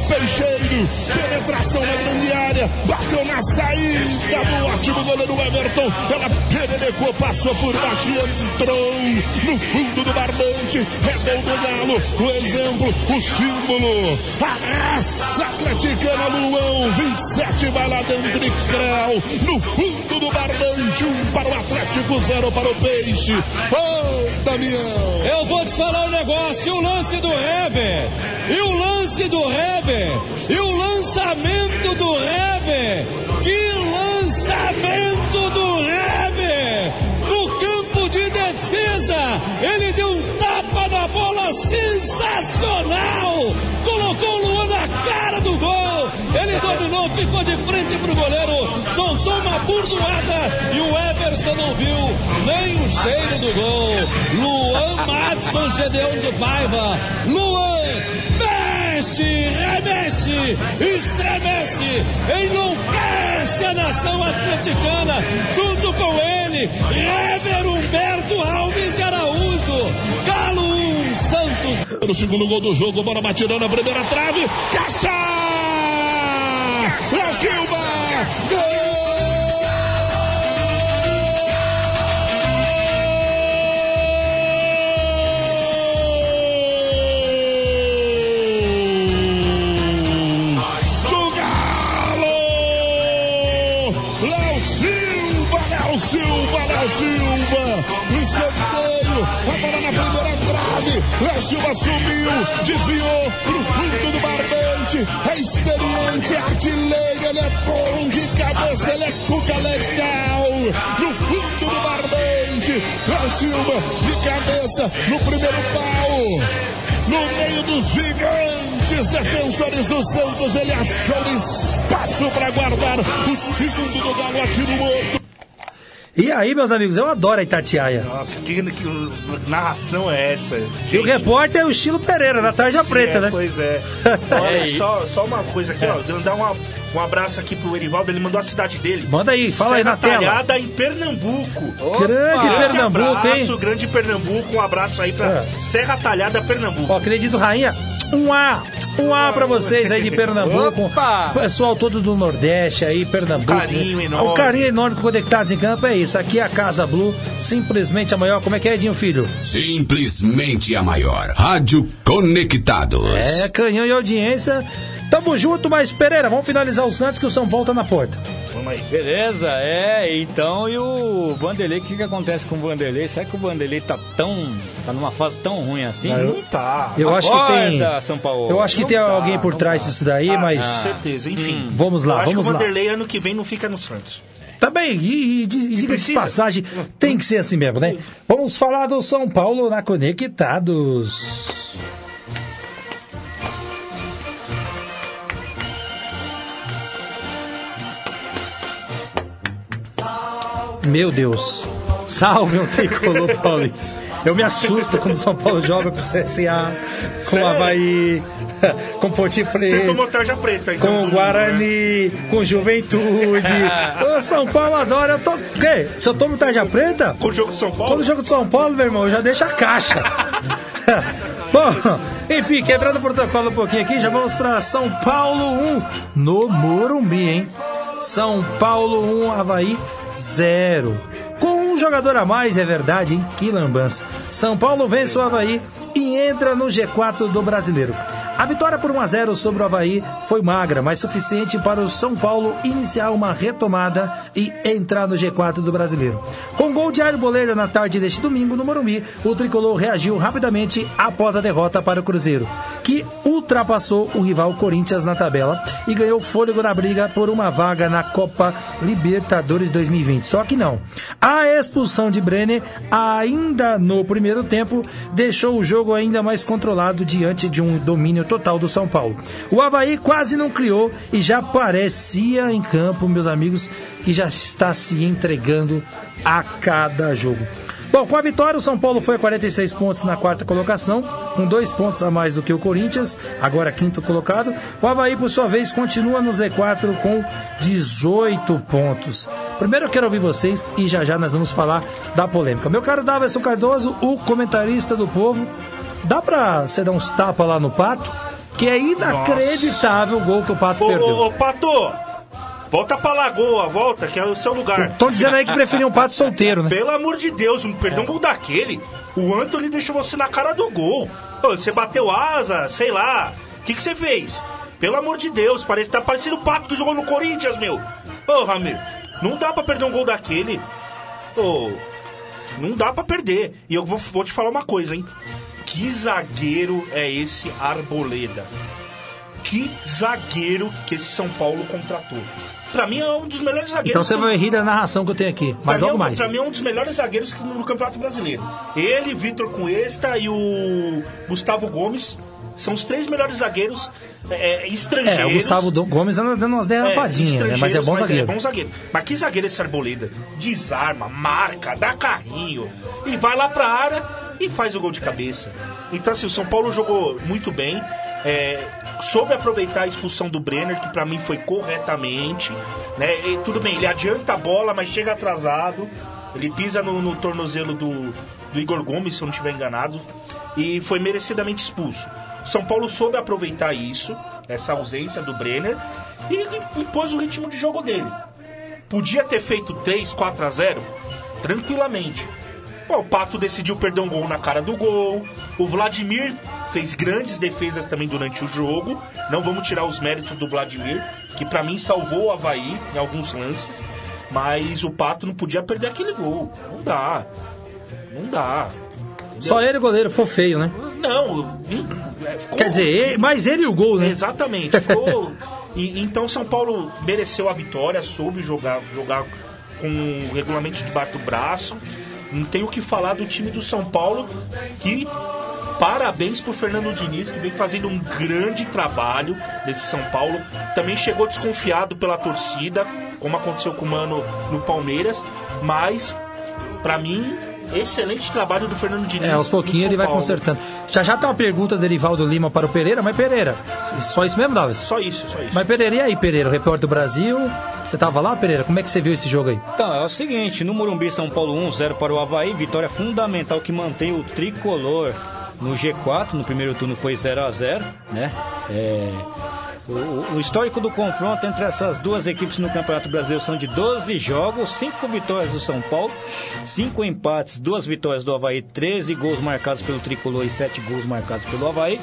peixeiro, penetração na grande área, bateu na saída do ótimo goleiro Everton, ela pererecou, passou por baixo e entrou no fundo do barbante, é gol do Galo, o exemplo, o símbolo, a raça atleticana Luão, 27 vai lá dentro de Creu, no fundo do barbante, um para o Atlético, zero para o Peixe. Ô, Damião! Eu vou te falar um negócio, o lance do Hever, e o lance do Hever, e o lançamento do Hever, que lançamento do Hever, no campo de defesa, ele deu um tapa na bola sensacional, colocou o Luan na cara do gol, ele dominou, ficou de frente pro goleiro, soltou uma burdoada e o Everson não viu nem o cheiro do gol. Luan Matson Gedeon de Paiva. Luan mexe, remexe, estremece, enlouquece a nação atleticana. Junto com ele, Ever Humberto Alves de Araújo. Galo 1, Santos No segundo gol do jogo, bola batida na primeira trave. Caça! Léo Silva! Gol! Silva subiu, desviou pro fundo do barbante. É experiente, artilheiro, ele é bom de cabeça, ele é cuca legal. No fundo do barbante, Léo Silva de cabeça no primeiro pau. No meio dos gigantes defensores do Santos, ele achou espaço para guardar o segundo do Galo aqui no Morto. E aí, meus amigos, eu adoro a Itatiaia. Nossa, que, que narração é essa? E o repórter é o estilo Pereira, da tarja Sim, preta, é, né? Pois é. Olha, só, só uma coisa aqui, ó. Dar uma, um abraço aqui pro Erivaldo, ele mandou a cidade dele. Manda aí, fala aí Serra na tela. Talhada em Pernambuco. Grande Pernambuco, abraço, hein? Grande Pernambuco, um abraço aí pra É. Serra Talhada, Pernambuco. Ó, que nem diz o Rainha, um A, um A pra vocês aí de Pernambuco. Opa! Pessoal todo do Nordeste aí, Pernambuco. Um carinho enorme. Um carinho enorme Conectados em Campo, é isso. Aqui é a Casa Blue, simplesmente a maior. Como é que é, Edinho Filho? Simplesmente a maior. Rádio Conectados. É, canhão e audiência. Tamo junto, mas Pereira, vamos finalizar o Santos que o São Paulo tá na porta. Vamos aí. Beleza, é, então, e o Vanderlei, o que que acontece com o Vanderlei? Será que o Vanderlei tá tão, tá numa fase tão ruim assim? Eu- Não tá. Eu acho que tem. São Paulo. Eu acho que Não tem tá, alguém por não trás tá. disso daí, Ah, mas. Com certeza, enfim. Vamos lá, Eu acho vamos que o lá. Vanderlei ano que vem não fica no Santos. Também, e, e, e diga de passagem, tem que ser assim mesmo, né? Vamos falar do São Paulo na Conectados. Meu Deus. Salve um tricolor paulista. Eu me assusto quando o São Paulo joga pro CSA, com o? Havaí, com o Ponte Você Preta preta. então, com o Guarani, com Juventude. o São Paulo adora. Eu tô. Quê? Se eu tomo tarja preta? né? Com o jogo de São Paulo? Quando o jogo de São Paulo, meu irmão, eu já deixo a caixa. Bom, enfim, quebrando o protocolo um pouquinho aqui, já vamos para São Paulo 1 no Morumbi, hein? São Paulo 1, Havaí 0. Com um jogador a mais, é verdade, hein? Que lambança. São Paulo vence o Havaí e entra no G4 do Brasileiro. A vitória por 1 a 0 sobre o Havaí foi magra, mas suficiente para o São Paulo iniciar uma retomada e entrar no G4 do Brasileiro. Com gol de Arboleda na tarde deste domingo no Morumbi, o tricolor reagiu rapidamente após a derrota para o Cruzeiro, que ultrapassou o rival Corinthians na tabela e ganhou fôlego na briga por uma vaga na Copa Libertadores 2020. Só que não. A expulsão de Brenner, ainda no primeiro tempo, deixou o jogo ainda mais controlado diante de um domínio total do São Paulo. O Havaí quase não criou e já parecia em campo, meus amigos, que já está se entregando a cada jogo. Bom, com a vitória, o São Paulo foi a 46 pontos na quarta colocação, com dois pontos a mais do que o Corinthians, agora quinto colocado. O Havaí, por sua vez, continua no Z4 com 18 pontos. Primeiro eu quero ouvir vocês e já já nós vamos falar da polêmica. Meu caro Davidson Cardoso, o comentarista do povo, dá pra você dar uns tapas lá no Pato? Que é inacreditável o gol que o Pato Ô, perdeu. ô, ô, Pato, volta pra Lagoa, volta, que é o seu lugar. Estão dizendo aí que preferiam um Pato solteiro, né? Pelo amor de Deus, um perdão um gol daquele. O Anthony deixou você na cara do gol. Você bateu asa, sei lá. O que, que você fez? Pelo amor de Deus, parece tá parecendo o Pato que jogou no Corinthians, meu. Ô, Ramiro, não dá pra perder um gol daquele. Ô, não dá pra perder. E eu vou, vou te falar uma coisa, hein? Que zagueiro é esse Arboleda? Que zagueiro que esse São Paulo contratou? Pra mim é um dos melhores zagueiros. Então você vai rir da narração que eu tenho aqui, mas é logo um- mais. pra mim é um dos melhores zagueiros no Campeonato Brasileiro. Ele, Vitor Cuesta e o Gustavo Gomes são os três melhores zagueiros é, estrangeiros. É, o Gustavo Gomes anda dando umas derrapadinhas, né? Mas é bom estrangeiros, zagueiro. É bom zagueiro. Mas que zagueiro esse Arboleda? Desarma, marca, dá carrinho. E vai lá pra área e faz o gol de cabeça. Então, assim, o São Paulo jogou muito bem. é, soube aproveitar a expulsão do Brenner, que pra mim foi corretamente. Né? E tudo bem, ele adianta a bola, mas chega atrasado. Ele pisa no, no tornozelo do, do Igor Gomes, se eu não estiver enganado. E foi merecidamente expulso. São Paulo soube aproveitar isso, essa ausência do Brenner, e impôs o ritmo de jogo dele. Podia ter feito 3, 4 a 0 tranquilamente. Pô, o Pato decidiu perder um gol na cara do gol. O Vladimir fez grandes defesas também durante o jogo. Não vamos tirar os méritos do Vladimir, que pra mim salvou o Havaí em alguns lances. Mas o Pato não podia perder aquele gol. Não dá. Não dá. Só ele, o goleiro, foi feio, né? Não, é, ficou- Quer dizer, ele, mais ele e o gol, né? Exatamente. Ficou... e, então São Paulo mereceu a vitória, soube jogar, jogar com o regulamento debaixo do braço. Não tem o que falar do time do São Paulo, que parabéns pro Fernando Diniz, que vem fazendo um grande trabalho nesse São Paulo. Também chegou desconfiado pela torcida, como aconteceu com o Mano no Palmeiras, mas pra mim, excelente trabalho do Fernando Diniz. É, aos pouquinhos ele vai Paulo. consertando. Já já tem uma pergunta do Erivaldo Lima para o Pereira, mas Pereira, só isso mesmo, Davis? Só isso, só isso. Mas Pereira, e aí, Pereira, repórter do Brasil? Você tava lá, Pereira? Como é que você viu esse jogo aí? Então, é o seguinte, no Morumbi, São Paulo 1-0 para o Havaí, vitória fundamental que mantém o tricolor no G4, no primeiro turno foi 0 a 0 né? É, o, o histórico do confronto entre essas duas equipes no Campeonato Brasileiro são de 12 jogos, 5 vitórias do São Paulo, 5 empates, 2 vitórias do Havaí, 13 gols marcados pelo tricolor e 7 gols marcados pelo Havaí.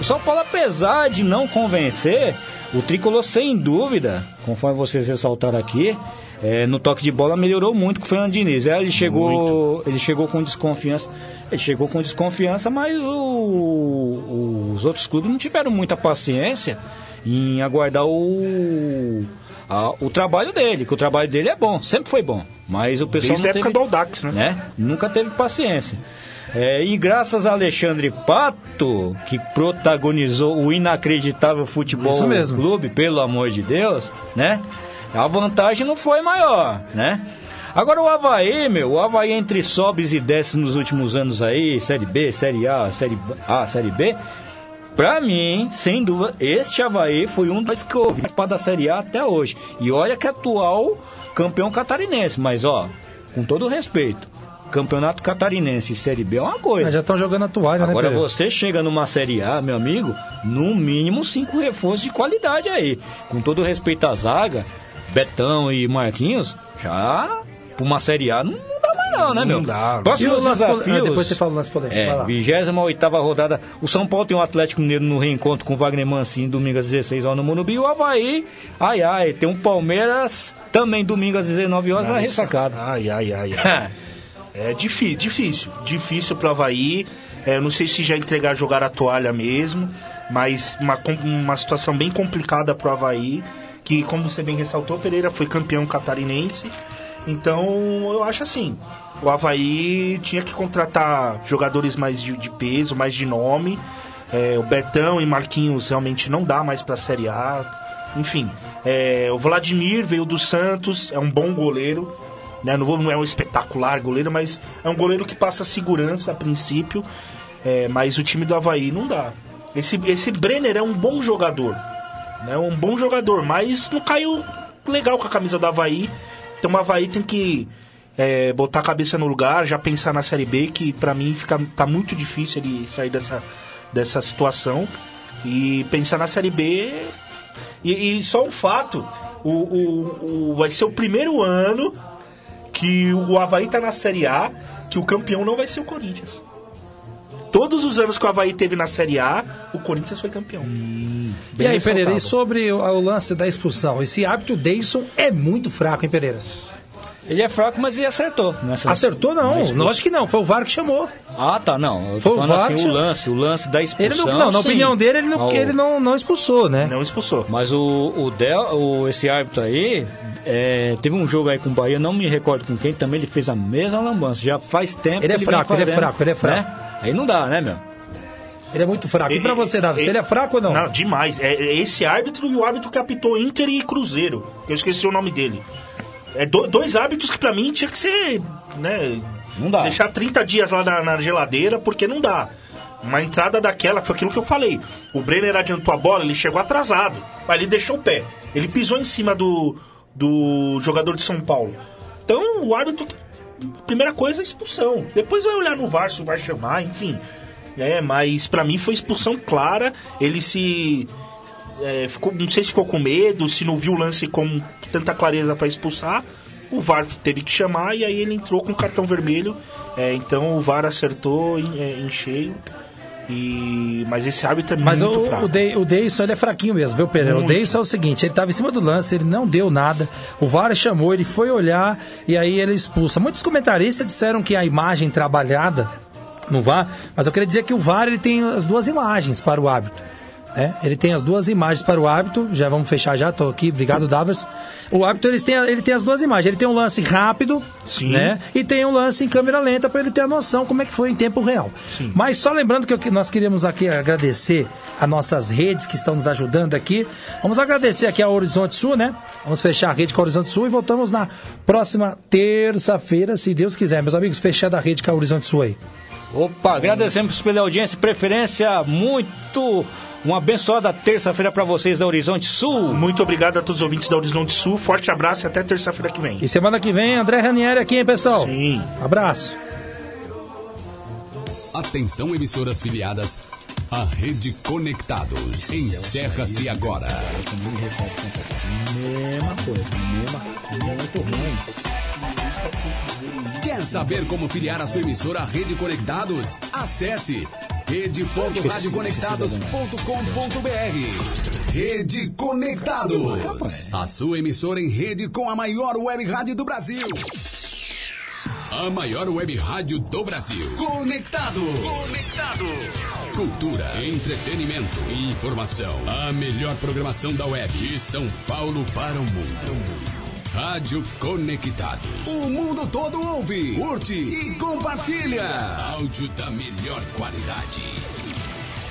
O São Paulo, apesar de não convencer, o tricolor, sem dúvida, conforme vocês ressaltaram aqui, é, no toque de bola melhorou muito com o Fernando Diniz. É, ele chegou, ele chegou com desconfiança. Ele chegou com desconfiança, mas o- os outros clubes não tiveram muita paciência em aguardar o, a- o trabalho dele, que o trabalho dele é bom, sempre foi bom. Mas o pessoal Desde a não época teve, do Audax, né? Nunca teve paciência. É, e graças a Alexandre Pato, que protagonizou o inacreditável futebol mesmo. clube, pelo amor de Deus, né? A vantagem não foi maior, né? Agora o Havaí, meu, o Havaí entre sobes e desces nos últimos anos aí, Série B, Série A, Série A, Série B, pra mim, sem dúvida, este Havaí foi um dos que eu vi participar da Série A até hoje. E olha que é atual campeão catarinense, mas ó, com todo o respeito, campeonato catarinense e Série B é uma coisa. Mas já estão jogando a toalha, né, Agora Pereira? você chega numa Série A, meu amigo, no mínimo cinco reforços de qualidade aí. Com todo respeito à zaga, Betão e Marquinhos, já pra uma Série A não, não né, meu? Não dá. Próximos desafios... ah, depois você fala polêmico. vai É, lá. 28 rodada. O São Paulo tem o Atlético Mineiro no reencontro com o Wagner Mancini, domingo às 16 horas no Morumbi. E o Havaí, ai ai, tem um Palmeiras também domingo às 19 horas na ressacada. Ai, ai, ai, ai. É difícil, difícil. Difícil pro Havaí. É, eu não sei se já entregar jogar a toalha mesmo, mas uma, uma situação bem complicada pro Havaí, que como você bem ressaltou, Pereira foi campeão catarinense. Então eu acho assim, o Havaí tinha que contratar jogadores mais de, de peso, mais de nome. É, o Betão e Marquinhos realmente não dá mais pra Série A. Enfim, é, o Vladimir veio do Santos, é um bom goleiro. Né? Não, vou- não é um espetacular goleiro, mas é um goleiro que passa segurança a princípio. É, mas o time do Havaí não dá. Esse, esse Brenner é um bom jogador. Né? Um bom jogador, mas não caiu legal com a camisa do Havaí. Então o Havaí tem que é, botar a cabeça no lugar, já pensar na Série B, que pra mim fica, tá muito difícil ele sair dessa, dessa situação. E pensar na Série B. E, e só um fato: o, o, o- vai ser o primeiro ano que o Havaí tá na Série A, que o campeão não vai ser o Corinthians. Todos os anos que o Havaí teve na Série A, o Corinthians foi campeão. E Bem aí, Pereira, e sobre o, o lance da expulsão? Esse árbitro Deison é muito fraco, hein, Pereira? Ele é fraco, mas ele acertou. Nessa, Acertou não, expulsão. lógico que não, foi o VAR que chamou. Ah, tá, não. Eu Foi o VAR assim, que- o lance, o lance da expulsão. Ele não, não na sim. opinião dele, ele não, o- ele não, não expulsou, né? Não expulsou. Mas o, o, Del, o esse árbitro aí, é, teve um jogo aí com o Bahia, não me recordo com quem, também ele fez a mesma lambança. Já faz tempo Ele é que fraco, vem ele é fazendo, fraco, ele é fraco. né? Aí não dá, né, meu? Ele é muito fraco. E pra você, Davi, ele é fraco ou não? Não, demais. É, é esse árbitro e o árbitro que apitou Inter e Cruzeiro. Eu esqueci o nome dele. É do- dois árbitros que pra mim tinha que ser, né? Não dá. Deixar 30 dias lá na, na geladeira, porque não dá. Uma entrada daquela, foi aquilo que eu falei. O Brenner adiantou a bola, ele chegou atrasado. Mas ele deixou o pé. Ele pisou em cima do, do jogador de São Paulo. Então, o árbitro, primeira coisa, é expulsão. Depois vai olhar no VAR se o VAR chamar, enfim. É, mas pra mim foi expulsão clara. Ele se. É, ficou, não sei se ficou com medo, se não viu o lance com tanta clareza pra expulsar. O VAR teve que chamar e aí ele entrou com cartão vermelho. É, então o VAR acertou em, é, em cheio. E, mas esse árbitro é Mas muito o, fraco. o, o Deison, ele é fraquinho mesmo, viu, Pereira? Muito. O Deison é o seguinte, ele tava em cima do lance, ele não deu nada, o VAR chamou, ele foi olhar e aí ele expulsa. Muitos comentaristas disseram que a imagem trabalhada no VAR, mas eu queria dizer que o VAR ele tem as duas imagens para o árbitro. Né? Ele tem as duas imagens para o árbitro, já vamos fechar já, tô aqui, obrigado, Davers. O árbitro ele tem, ele tem as duas imagens, ele tem um lance rápido, Sim. né? E tem um lance em câmera lenta para ele ter a noção como é que foi em tempo real. Mas só lembrando que eu- nós queríamos aqui agradecer a nossas redes que estão nos ajudando aqui. Vamos agradecer aqui a Horizonte Sul, né? Vamos fechar a rede com a Horizonte Sul e voltamos na próxima terça-feira, se Deus quiser. Meus amigos, fechando a rede com a Horizonte Sul aí. Opa, agradecemos pela audiência e preferência. Muito. Uma abençoada terça-feira pra vocês da Horizonte Sul. Muito obrigado a todos os ouvintes da Horizonte Sul. Forte abraço e até terça-feira que vem. E semana que vem, André Ranieri aqui, hein, pessoal? Sim. Abraço. Atenção emissoras filiadas à Rede Conectados. Encerra-se agora. Mesma coisa, mesma coisa, muito ruim. Quer saber como filiar a sua emissora à Rede Conectados? Acesse rede.radioconectados.com.br Rede Conectados. A sua emissora em rede com a maior web rádio do Brasil. A maior web rádio do Brasil. Conectado. Conectado. Cultura, entretenimento, informação. A melhor programação da web. De São Paulo para o mundo. Rádio Conectados. O mundo todo ouve, curte e compartilha. Áudio da melhor qualidade.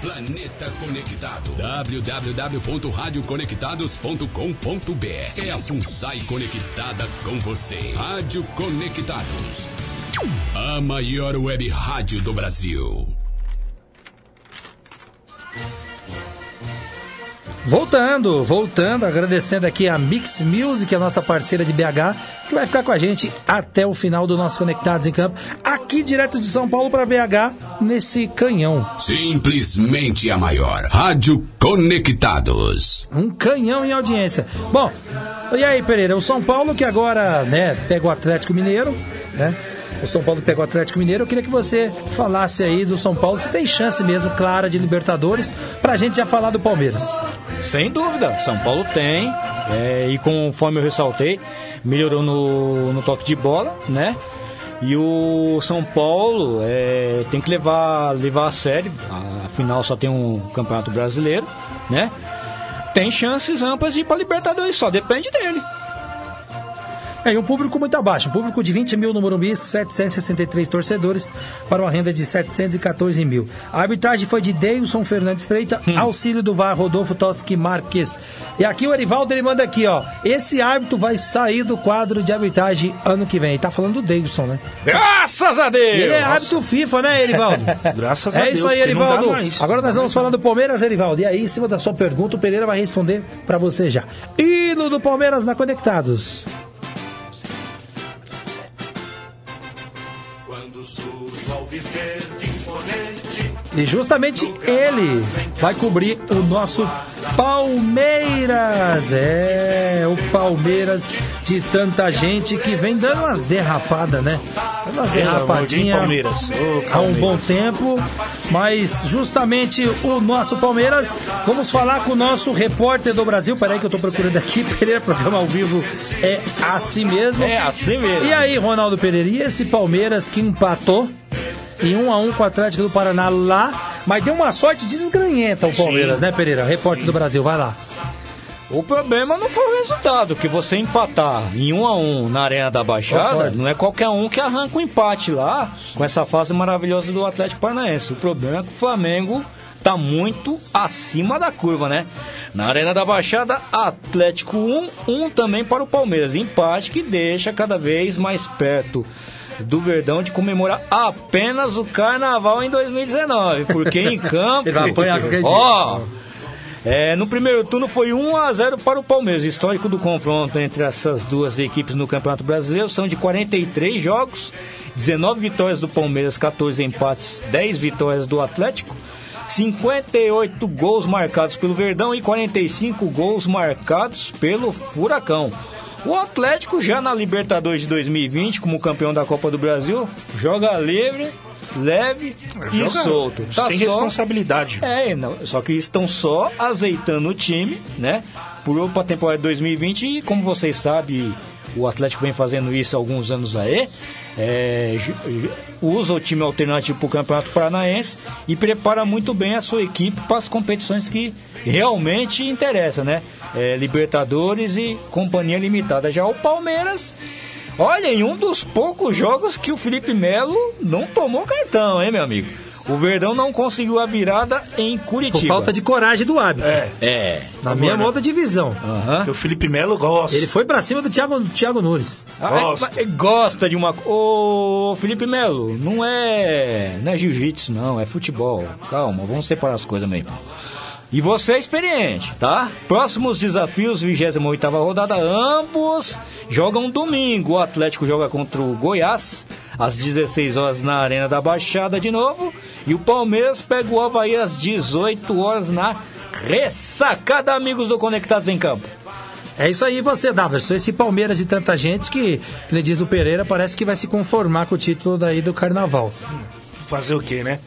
Planeta conectado. www.radioconectados.com.br É a FUNSAI conectada com você. Rádio Conectados. A maior web rádio do Brasil. Voltando, voltando, agradecendo aqui a Mix Music, a nossa parceira de BH, que vai ficar com a gente até o final do nosso Conectados em Campo, aqui direto de São Paulo para BH, nesse canhão. Simplesmente a maior. Rádio Conectados. Um canhão em audiência. Bom, e aí, Pereira, o São Paulo que agora, né, pega o Atlético Mineiro, né? O São Paulo pegou o Atlético Mineiro. Eu queria que você falasse aí do São Paulo, se tem chance mesmo clara de Libertadores, pra gente já falar do Palmeiras. Sem dúvida, São Paulo tem, é, e conforme eu ressaltei, melhorou no, no toque de bola, né? E o São Paulo é, tem que levar, levar a sério, afinal só tem um campeonato brasileiro, né? Tem chances amplas de ir para Libertadores, só depende dele. É, e um público muito abaixo, um público de 20 mil no Morumbi, 763 torcedores, para uma renda de 714 mil. A arbitragem foi de Deilson Fernandes Freita, Hum. auxílio do VAR Rodolfo Toschi Marques. E aqui o Erivaldo, ele manda aqui, ó, esse árbitro vai sair do quadro de arbitragem ano que vem. Ele tá falando do Deilson, né? Graças a Deus! Ele é árbitro FIFA, né, Erivaldo? Graças a é Deus, isso aí, Erivaldo. Agora nós vamos falar do Palmeiras, Erivaldo. E aí, em cima da sua pergunta, o Pereira vai responder pra você já. Hino do Palmeiras na Conectados. E justamente ele vai cobrir o nosso Palmeiras. É, o Palmeiras de tanta gente que vem dando umas derrapadas, né? Dando umas derrapadinhas há um bom tempo. Mas justamente o nosso Palmeiras, vamos falar com o nosso repórter do Brasil. Peraí que eu tô procurando aqui, Pereira, programa ao vivo é assim mesmo. É assim mesmo. E aí, Ronaldo Pereira, e esse Palmeiras que empatou em 1 a 1 com o Atlético do Paraná lá, mas deu uma sorte desgranhenta o Palmeiras, Sim. né, Pereira? Repórter do Brasil, vai lá. O problema não foi o resultado, que você empatar em um a um na Arena da Baixada, não é qualquer um que arranca o empate lá, com essa fase maravilhosa do Atlético Paranaense. O problema é que o Flamengo tá muito acima da curva, né? Na Arena da Baixada, Atlético 1, 1 também para o Palmeiras. Empate que deixa cada vez mais perto do Verdão de comemorar apenas o Carnaval em 2019, porque em campo... Ele vai apanhar qualquer dia. Ó, é, no primeiro turno foi 1 a 0 para o Palmeiras. Histórico do confronto entre essas duas equipes no Campeonato Brasileiro são de 43 jogos, 19 vitórias do Palmeiras, 14 empates, 10 vitórias do Atlético. 58 gols marcados pelo Verdão e 45 gols marcados pelo Furacão. O Atlético, já na Libertadores de 2020, como campeão da Copa do Brasil, joga livre, leve e Joga solto. Tá sem só- responsabilidade. é, não, só que estão só azeitando o time, né? Por para a temporada de 2020 e como vocês sabem, o Atlético vem fazendo isso há alguns anos aí. É, usa o time alternativo para o Campeonato Paranaense e prepara muito bem a sua equipe para as competições que realmente interessam, né? É, Libertadores e Companhia Limitada. Já o Palmeiras, olha, em um dos poucos jogos que o Felipe Melo não tomou cartão, hein, meu amigo? O Verdão não conseguiu a virada em Curitiba. Por falta de coragem do árbitro. É. É. Na minha Agora- outra divisão. Aham. Porque o Felipe Melo gosta. Ele foi pra cima do Thiago, Thiago Nunes. Ah, Gosta. é- é- gosta de uma. Ô, Felipe Melo, não é. Não é jiu-jitsu, não, é futebol. Calma, vamos separar as coisas, meu irmão. E você é experiente, tá? Próximos desafios, 28 rodada, ambos jogam domingo. O Atlético joga contra o Goiás, às 16 horas na Arena da Baixada de novo. E o Palmeiras pega o Havaí às 18 horas na ressacada, amigos do Conectados em Campo. É isso aí, você, Daverson. Esse Palmeiras de tanta gente que, ele diz o Pereira, parece que vai se conformar com o título daí do Carnaval. Fazer o quê, né?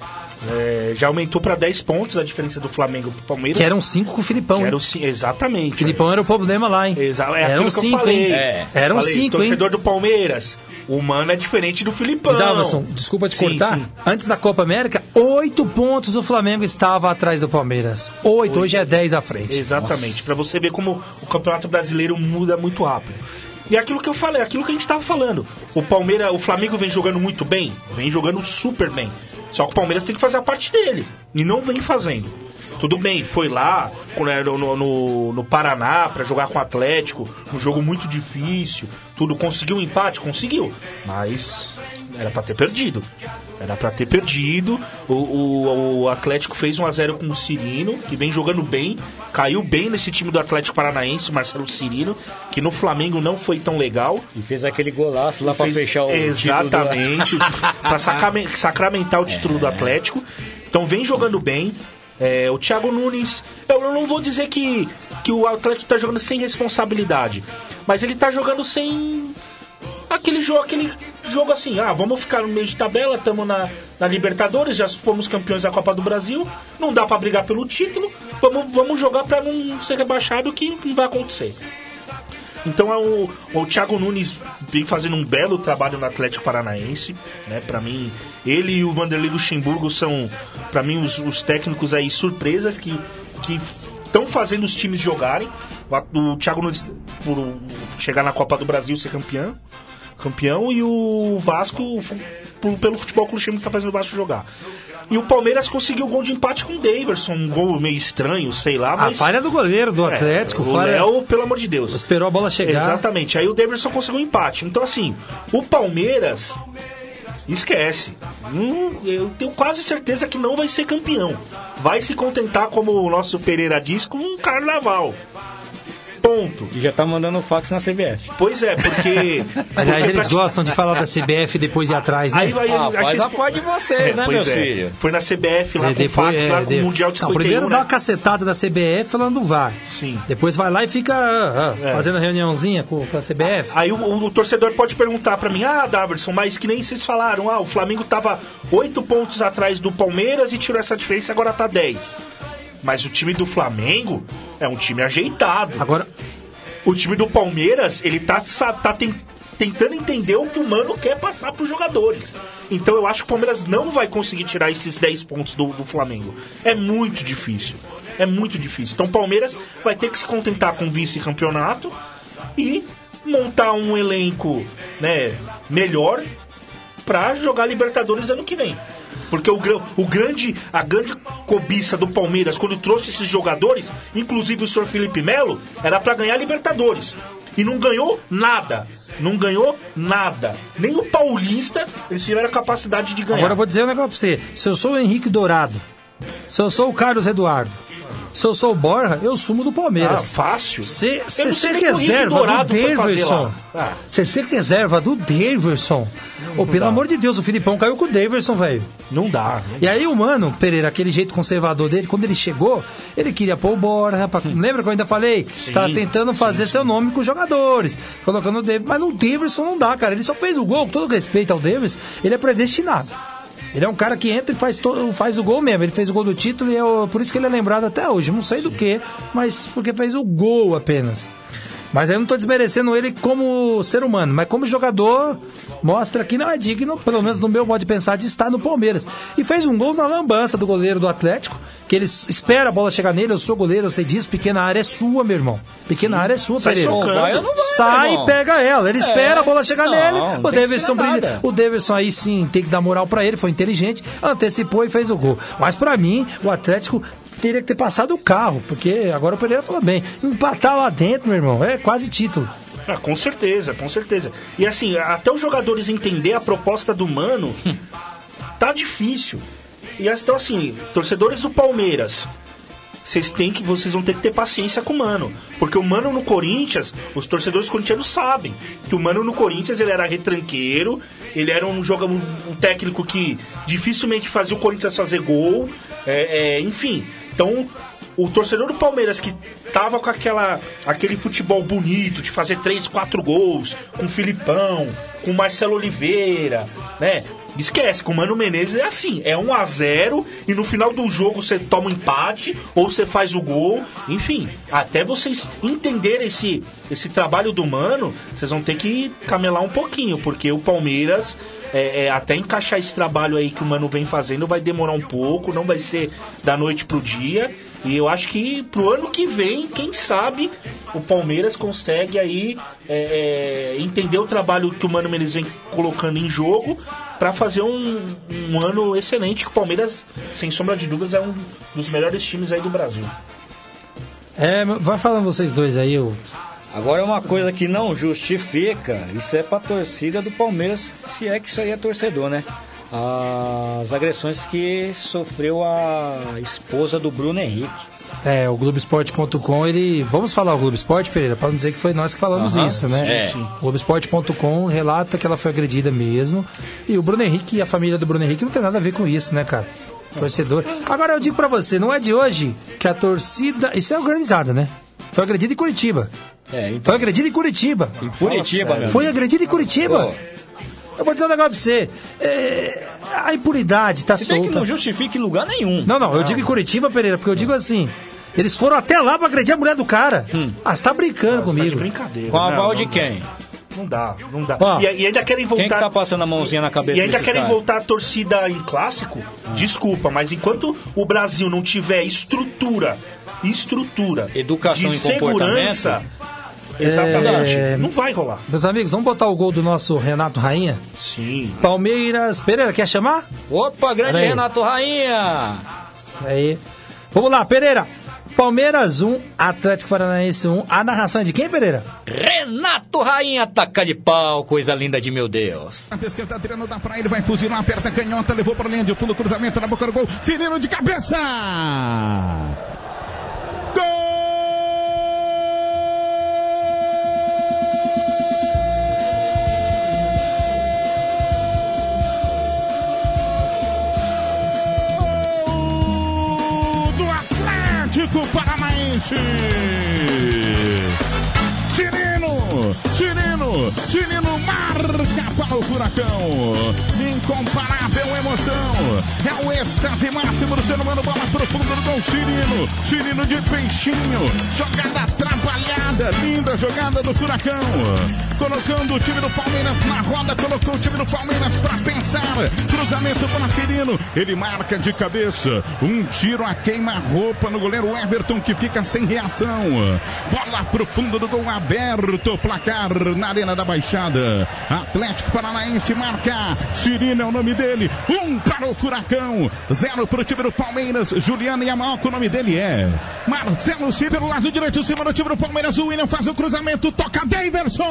É, já aumentou pra 10 pontos a diferença do Flamengo pro Palmeiras. Que eram cinco com o Filipão. Que hein? era o ci- exatamente. O Filipão era o problema lá, hein? Exa é eram aquilo que eu cinco, falei. hein? É. Eram Falei, cinco, hein? torcedor do Palmeiras. O Mano é diferente do Filipão. E Daverson, desculpa te Sim, cortar. sim. Antes da Copa América, oito pontos o Flamengo estava atrás do Palmeiras. Oito, hoje é dez à frente. Exatamente. Pra você ver como o Campeonato Brasileiro muda muito rápido. E aquilo que eu falei, aquilo que a gente tava falando. O Palmeiras, o Flamengo vem jogando muito bem, vem jogando super bem. Só que o Palmeiras tem que fazer a parte dele. E não vem fazendo. Tudo bem, foi lá no, no- no, Paraná pra jogar com o Atlético, um jogo muito difícil, tudo. Conseguiu um empate? Conseguiu. Mas Era pra ter perdido. Era pra ter perdido. O, o, o Atlético fez 1x0 com o Cirino, que vem jogando bem. Caiu bem nesse time do Atlético Paranaense, o Marcelo Cirino, que no Flamengo não foi tão legal. E fez aquele golaço lá pra Fez- fechar o Exatamente. pra sacramen- sacramentar o título do Atlético. Então vem jogando bem. É, o Thiago Nunes, eu não vou dizer que, que o Atlético tá jogando sem responsabilidade, mas ele tá jogando sem aquele jogo, aquele jogo assim, ah, vamos ficar no meio de tabela, estamos na, na Libertadores, já fomos campeões da Copa do Brasil, não dá pra brigar pelo título, vamos, vamos jogar pra não ser rebaixado, que, que vai acontecer. Então é o, o Thiago Nunes vem fazendo um belo trabalho no Atlético Paranaense, né? Para mim, ele e o Vanderlei Luxemburgo são, para mim, os, os técnicos aí surpresas que que estão fazendo os times jogarem. O, o Thiago Nunes por chegar na Copa do Brasil ser campeão, campeão e o Vasco pelo futebol que o Luxemburgo tá fazendo o Vasco jogar. E o Palmeiras conseguiu o gol de empate com o Daverson, um gol meio estranho, sei lá, A mas falha do goleiro do É, Atlético. o falha- Léo, pelo amor de Deus. Esperou a bola chegar. Exatamente. Aí o Davidson conseguiu um empate. Então, assim, o Palmeiras. Esquece. Hum, eu tenho quase certeza que não vai ser campeão. Vai se contentar, como o nosso Pereira diz, com um carnaval. Ponto. E já tá mandando fax na CBF. Pois é, porque. Aliás, porque eles pra- gostam de falar da CBF e depois ir atrás, né? Aí vai, Ah, aí faz vocês- a parte de vocês, né, pois meu é. filho? Foi na CBF lá É, com o fax, é, lá com de- o Mundial de Não, 51, primeiro dá né? uma cacetada da CBF falando do VAR. Sim. Depois vai lá e fica ah, ah, É. fazendo reuniãozinha com, com a CBF. Aí o, o- o torcedor pode perguntar pra mim, ah, Daverson, mas que nem vocês falaram, ah, o Flamengo tava oito pontos atrás do Palmeiras e tirou essa diferença, agora tá 10. Mas o time do Flamengo é um time ajeitado. Agora, O time do Palmeiras, ele tá, tá ten- tentando entender o que o Mano quer passar pros jogadores. Então eu acho que o Palmeiras não vai conseguir tirar esses 10 pontos do, do Flamengo. É muito difícil. É muito difícil. Então o Palmeiras vai ter que se contentar com o vice-campeonato e montar um elenco né, melhor pra jogar Libertadores ano que vem. Porque o, o grande, a grande cobiça do Palmeiras quando trouxe esses jogadores, inclusive o senhor Felipe Melo, era pra ganhar Libertadores. E não ganhou nada. Não ganhou nada. Nem o Paulista eles tiveram a capacidade de ganhar. agora eu vou dizer um negócio pra você. Se eu sou o Henrique Dourado, se eu sou o Carlos Eduardo, se eu sou o Borja, eu sumo do ah, Palmeiras. fácil. Se você Henrique reserva do Daverson. Ah. se você reserva do Daverson, ô, pelo dá. amor de Deus, o Filipão caiu com o Daverson, velho. Não dá. E aí o mano, Pereira, aquele jeito conservador dele, quando ele chegou, ele queria pôr o Borja. Pra... Lembra que eu ainda falei? tá tentando fazer seu nome com os jogadores, colocando o Davidson. Mas no Davidson não dá, cara. Ele só fez o gol, com todo respeito ao Davidson, ele é predestinado. Ele é um cara que entra e faz, faz o gol mesmo. Ele fez o gol do título e é por isso que ele é lembrado até hoje. Não sei do que, mas porque fez o gol apenas. Mas eu não tô desmerecendo ele como ser humano, mas como jogador, mostra que não é digno, pelo menos no meu modo de pensar, de estar no Palmeiras. E fez um gol na lambança do goleiro do Atlético, que ele espera a bola chegar nele, eu sou goleiro, eu sei disso, pequena área é sua, meu irmão. Pequena área é sua, Sai Pereira. socando. Vai Sai e pega ela. Ele espera a bola chegar Não, nele. não O Davidson brilha. O Davidson aí sim tem que dar moral pra ele, foi inteligente, antecipou e fez o gol. Mas pra mim, o Atlético teria que ter passado o carro, porque agora o Pereira falou bem. Empatar lá dentro, meu irmão, é quase título. Ah, com certeza, com certeza. E assim, até os jogadores entender a proposta do Mano, tá difícil. E então assim, torcedores do Palmeiras, vocês têm que vocês vão ter que ter paciência com o Mano, porque o Mano no Corinthians, os torcedores corintianos sabem que o Mano no Corinthians ele era retranqueiro, ele era um jogador, um, um técnico que dificilmente fazia o Corinthians fazer gol, é, é, enfim. Então o torcedor do Palmeiras que tava com aquela aquele futebol bonito de fazer três, quatro gols, com o Filipão, com o Marcelo Oliveira, né? Esquece, com o Mano Menezes é assim, é 1 a 0 e no final do jogo você toma um empate ou você faz o gol, enfim, até vocês entenderem esse esse trabalho do Mano, vocês vão ter que camelar um pouquinho, porque o Palmeiras é, é, até encaixar esse trabalho aí que o Mano vem fazendo vai demorar um pouco, não vai ser da noite pro dia. E eu acho que pro ano que vem, quem sabe, o Palmeiras consegue aí é, é, entender o trabalho que o Mano Menezes vem colocando em jogo para fazer um, um ano excelente. Que o Palmeiras, sem sombra de dúvidas, é um dos melhores times aí do Brasil. É, vai falando vocês dois aí, eu Agora uma coisa que não justifica, isso é pra torcida do Palmeiras, se é que isso aí é torcedor, né? As agressões que sofreu a esposa do Bruno Henrique. É, o Globoesporte.com, ele. Vamos falar o Globo Esporte, Pereira, para não dizer que foi nós que falamos Aham, isso, né? sim. O Globoesporte.com relata que ela foi agredida mesmo. E o Bruno Henrique e a família do Bruno Henrique não tem nada a ver com isso, né, cara? Torcedor. Agora eu digo pra você, não é de hoje que a torcida. Isso é organizada, né? Foi agredida em Curitiba. É, então, Foi agredida em Curitiba. em Curitiba, meu Foi amigo. agredida em Curitiba. Pô. Eu vou dizer um negócio pra você. É, a impunidade tá Se bem que solta. não justifica em lugar nenhum. Não, não, eu digo em Curitiba, Pereira, porque eu digo assim. Eles foram até lá pra agredir a mulher do cara. Ah, você tá brincando Tá de comigo. brincadeira. Com a aval de quem? Não dá, não dá. Ó, e, e ainda querem voltar. Quem que tá passando a mãozinha na cabeça E ainda querem caras? voltar a torcida em clássico? Desculpa, mas enquanto o Brasil não tiver estrutura, estrutura, Educação de e segurança, exatamente, É, não vai rolar. Meus amigos, vamos botar o gol do nosso Renato Rainha? Sim. Palmeiras. Pereira, quer chamar? Opa, grande. Renato Rainha! Aí. Vamos lá, Pereira. Palmeiras 1, Atlético Paranaense 1. A narração é de quem, Pereira? Renato Rainha, taca de pau, coisa linda de meu Deus. A esquerda tirando dá pra ele, vai fuzilar, aperta a canhota, levou pra linha de fundo, cruzamento na boca do gol, Cirino de cabeça! Gol Atlético Paranaense! Cirino, Cirino, Cirino marca para o Furacão. Incomparável emoção. É o êxtase máximo do ser humano. Bola profunda do gol. Cirino, Cirino de peixinho. Jogada trabalhada. Linda jogada do Furacão. Colocando o time do Palmeiras na roda. Colocou o time do Palmeiras para pensar. Cruzamento para Cirino. Ele marca de cabeça. Um tiro a queima-roupa no goleiro Everton que fica sem reação. Bola pro fundo do gol aberto. Placar na Arena da Baixada. Atlético Paranaense marca. Cirino é o nome dele. Um para o Furacão. Zero para o time do Palmeiras. Juliano Yamaoka, o nome dele é Marcelo Silva pelo lado direito. Cima do time do Palmeiras. O William faz o cruzamento. Toca Daverson.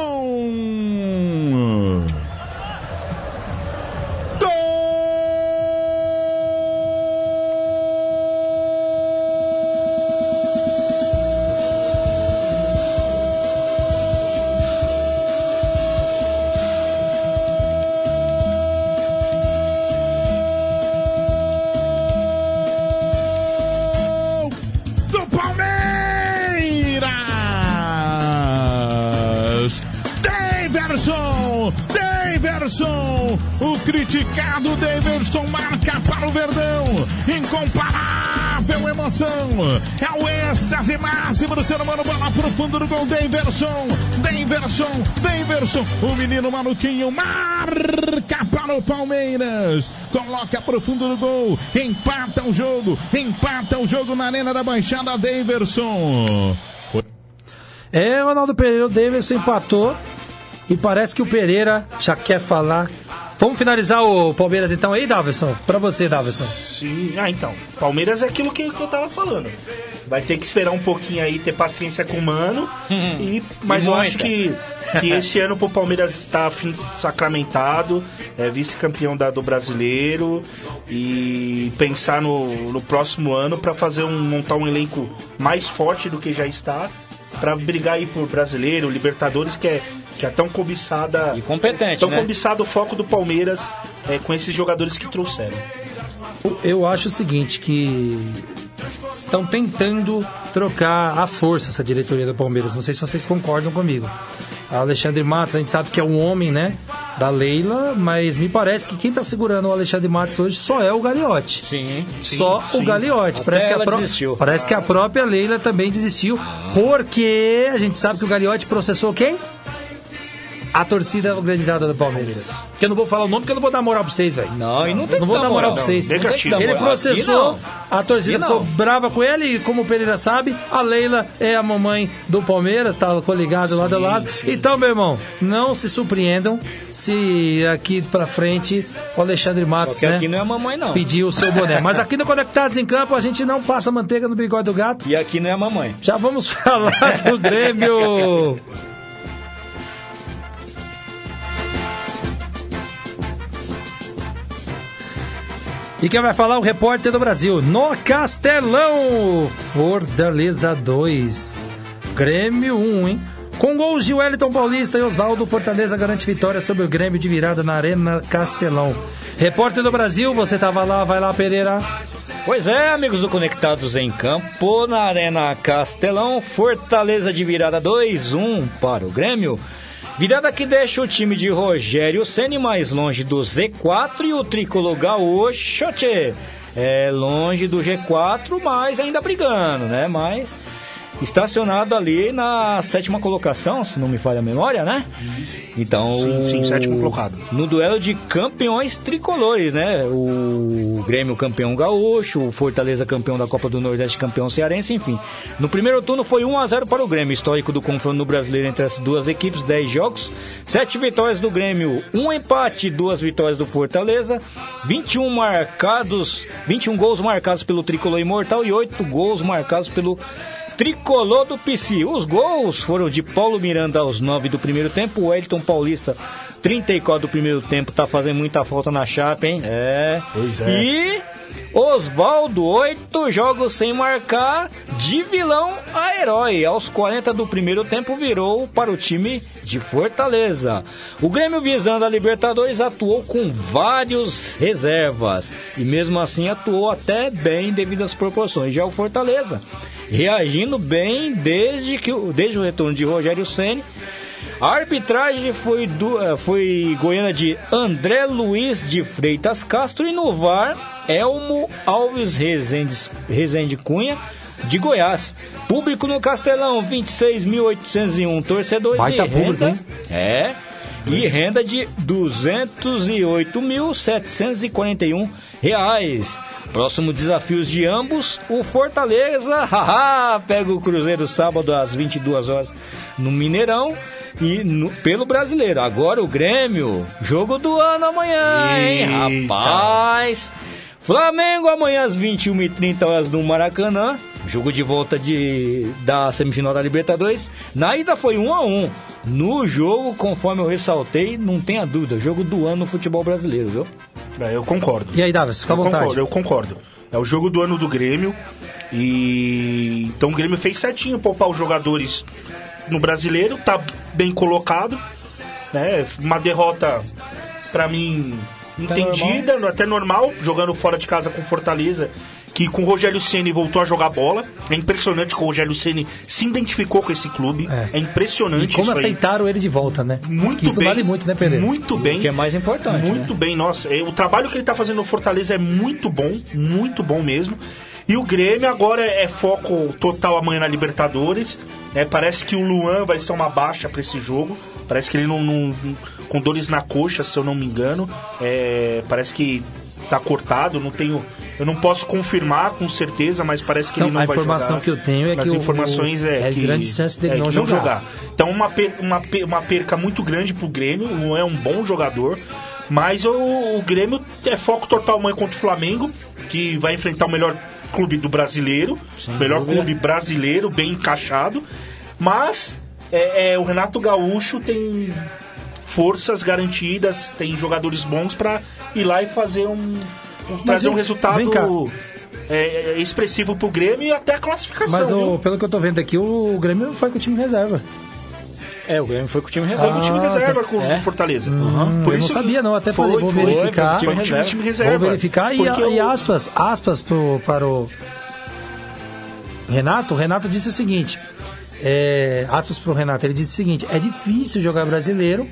Daverson, o criticado Daverson marca para o Verdão. Incomparável emoção. É o êxtase máximo do ser humano. Bola pro fundo do gol. Daverson, Daverson, Daverson. O menino maluquinho marca para o Palmeiras. Coloca pro fundo do gol. Empata o jogo. Empata o jogo na Arena da Baixada. Daverson. É, Ronaldo Pereira, o Davidson empatou. E parece que o Pereira já quer falar. Vamos finalizar o Palmeiras então aí, Davidson? Pra você, Davidson. Sim, ah, então. Palmeiras é aquilo que, eu tava falando. Vai ter que esperar um pouquinho aí, ter paciência com o Mano. e, mas E eu muita. acho que, que esse ano pro Palmeiras está sacramentado, é vice-campeão do brasileiro e pensar no, no próximo ano para fazer um montar um elenco mais forte do que já está para brigar aí por brasileiro, Libertadores que é que é tão cobiçada E competente, tão né? cobiçado o foco do Palmeiras é, com esses jogadores que trouxeram. Eu acho o seguinte, que estão tentando trocar a força essa diretoria do Palmeiras. Não sei se vocês concordam comigo. A Alexandre Matos, a gente sabe que é um homem, né? Da Leila, mas me parece que quem tá segurando o Alexandre Matos hoje só é o Gagliotti. Sim, Só sim. o Gagliotti. Até Parece que, a desistiu. parece que a própria Leila também desistiu. Porque a gente sabe que o Gagliotti processou quem? A torcida organizada do Palmeiras. Que eu não vou falar o nome porque eu não vou dar moral pra vocês, velho. Não, e não tem Não vou dar moral pra não. vocês. Dar Ele moral. processou, a torcida ficou brava com ele e como o Pereira sabe, a Leila é a mamãe do Palmeiras, tá coligado lado a lado. Então, meu irmão, não se surpreendam se aqui pra frente o Alexandre Matos, né, aqui não é a mamãe, não. pedir o seu boné. Mas aqui no Conectados em Campo a gente não passa manteiga no bigode do gato. E aqui não é a mamãe. Já vamos falar do Grêmio. E quem vai falar? O repórter do Brasil. No Castelão. Fortaleza 2. Grêmio 1, hein? Com gols de Wellington Paulista e Oswaldo, Fortaleza garante vitória sobre o Grêmio de virada na Arena Castelão. Repórter do Brasil, você tava lá, vai lá, Pereira. Pois é, amigos do Conectados em Campo, na Arena Castelão, Fortaleza de virada 2-1 para o Grêmio. Virada que deixa o time de Rogério Ceni mais longe do Z4 e o tricolor gaúcho é longe do G4, mas ainda brigando, né? Mas estacionado ali na sétima colocação, se não me falha a memória, né? Então, Sim, sim, sétimo colocado. no duelo de campeões tricolores, né? O Grêmio campeão gaúcho, o Fortaleza campeão da Copa do Nordeste, campeão cearense, enfim. No primeiro turno foi 1 a 0 para o Grêmio, histórico do confronto no brasileiro entre as duas equipes, 10 jogos, 7 vitórias do Grêmio, 1 empate, 2 vitórias do Fortaleza, 21 marcados, 21 gols marcados pelo tricolor imortal e 8 gols marcados pelo Tricolor do PC. Os gols foram de Paulo Miranda aos 9 do primeiro tempo. O Elton Paulista, 34 do primeiro tempo, tá fazendo muita falta na chapa, hein? É. Pois é. E Oswaldo, 8 jogos sem marcar, de vilão a herói. Aos 40 do primeiro tempo, virou para o time de Fortaleza. O Grêmio, visando a Libertadores, atuou com vários reservas. E mesmo assim atuou até bem devido às proporções. Já o Fortaleza reagindo bem desde, que, o- desde o retorno de Rogério Ceni. A arbitragem foi, do, eh, foi goiana de André Luiz de Freitas Castro e no VAR, Elmo Alves Rezende, Rezende Cunha, de Goiás. Público no Castelão, 26.801 torcedores. Baita e público, renda, hein? É. E renda de 208.741 reais. Próximo desafios de ambos, o Fortaleza, haha, pega o Cruzeiro sábado às 22 horas no Mineirão e no- pelo Brasileiro. Agora o Grêmio, jogo do ano amanhã, hein, Eita. rapaz. Flamengo amanhã às 21h30 horas no Maracanã. Jogo de volta de, da semifinal da Libertadores. Na ida foi 1 a 1 No jogo, conforme eu ressaltei, não tenha dúvida, jogo do ano no futebol brasileiro, viu? É, eu concordo. E aí, Davis, fica à eu vontade. Concordo, eu concordo. É o jogo do ano do Grêmio. E então o Grêmio fez certinho poupar os jogadores no brasileiro, tá bem colocado. Né? Uma derrota, pra mim, entendida, até normal, jogando fora de casa com Fortaleza. Que com o Rogério Ceni voltou a jogar bola. É impressionante que o Rogério Ceni se identificou com esse clube. É, impressionante E como isso aí. aceitaram ele de volta, né? Muito Isso bem. vale muito, né, Pereira? Muito bem. Que é mais importante. Muito né? bem, nossa. é, O trabalho que ele tá fazendo no Fortaleza é muito bom, muito bom mesmo. E o Grêmio agora é foco total amanhã na Libertadores. É, parece que o Luan vai ser uma baixa pra esse jogo. Parece que ele não, não- com dores na coxa, se eu não me engano. É, parece que tá cortado. Não tenho, eu não posso confirmar com certeza, mas parece que Não, ele não a vai informação jogar. que eu tenho é que o- informações é, é que grande chance dele é, não que jogar. Então uma, per- uma, uma perca muito grande pro Grêmio, não é um bom jogador, mas o, o Grêmio é foco total amanhã contra o Flamengo, que vai enfrentar o melhor clube do brasileiro, o melhor dúvida. clube brasileiro, bem encaixado, mas é, é, o Renato Gaúcho tem forças garantidas, tem jogadores bons para ir lá e fazer um- trazer um resultado vem cá. é, é, expressivo pro Grêmio e até a classificação. Mas o, pelo que eu tô vendo aqui, o Grêmio foi com o time reserva. É, o Grêmio foi com o time Foi reserva. o time Ah, reserva tá. com É? o Fortaleza. Hum, eu não sabia não, até falei, vou foi, verificar. Foi, foi, time, time reserva. Vou verificar e, Porque e aspas, aspas pro, para o Renato. O Renato disse o seguinte: é, aspas pro Renato, ele disse o seguinte: é difícil jogar brasileiro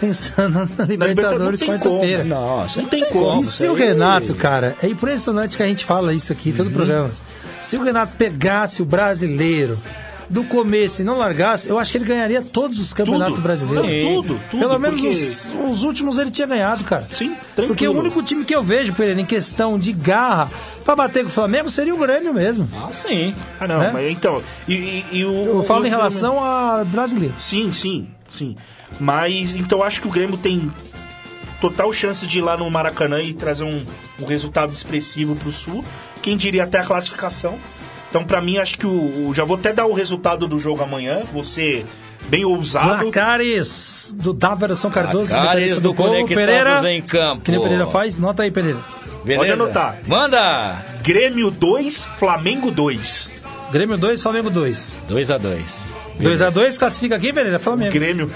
pensando na Libertadores não quarta-feira. Nossa, Não tem como. E se o Renato, cara, é impressionante que a gente fala isso aqui Uhum. todo o programa. Se o Renato pegasse o brasileiro do começo e não largasse, eu acho que ele ganharia todos os campeonatos brasileiros. Sim. Tudo, tudo, Pelo menos porque- os, os últimos ele tinha ganhado, cara. Sim, Porque o único time que eu vejo, Pereira, em questão de garra pra bater com o Flamengo seria o Grêmio mesmo. Ah, sim. Ah, não, Né? mas então. E, e- e o, Eu falo o em relação a brasileiro. Sim, sim, sim. Mas então acho que o Grêmio tem total chance de ir lá no Maracanã e trazer um, um resultado expressivo pro Sul. Quem diria até a classificação. Então, pra mim, acho que o, o- Já vou até dar o resultado do jogo amanhã. Você bem ousado. Placares do Daverson Cardoso, Placares comentarista do do Conectados Pereira. em Campo. Que nem o Pereira faz, nota aí, Pereira. Beleza? Pode anotar. Manda! Grêmio 2, Flamengo 2. Grêmio 2, Flamengo 2. 2x2. 2x2, classifica aqui, Pereira? Flamengo. Grêmio.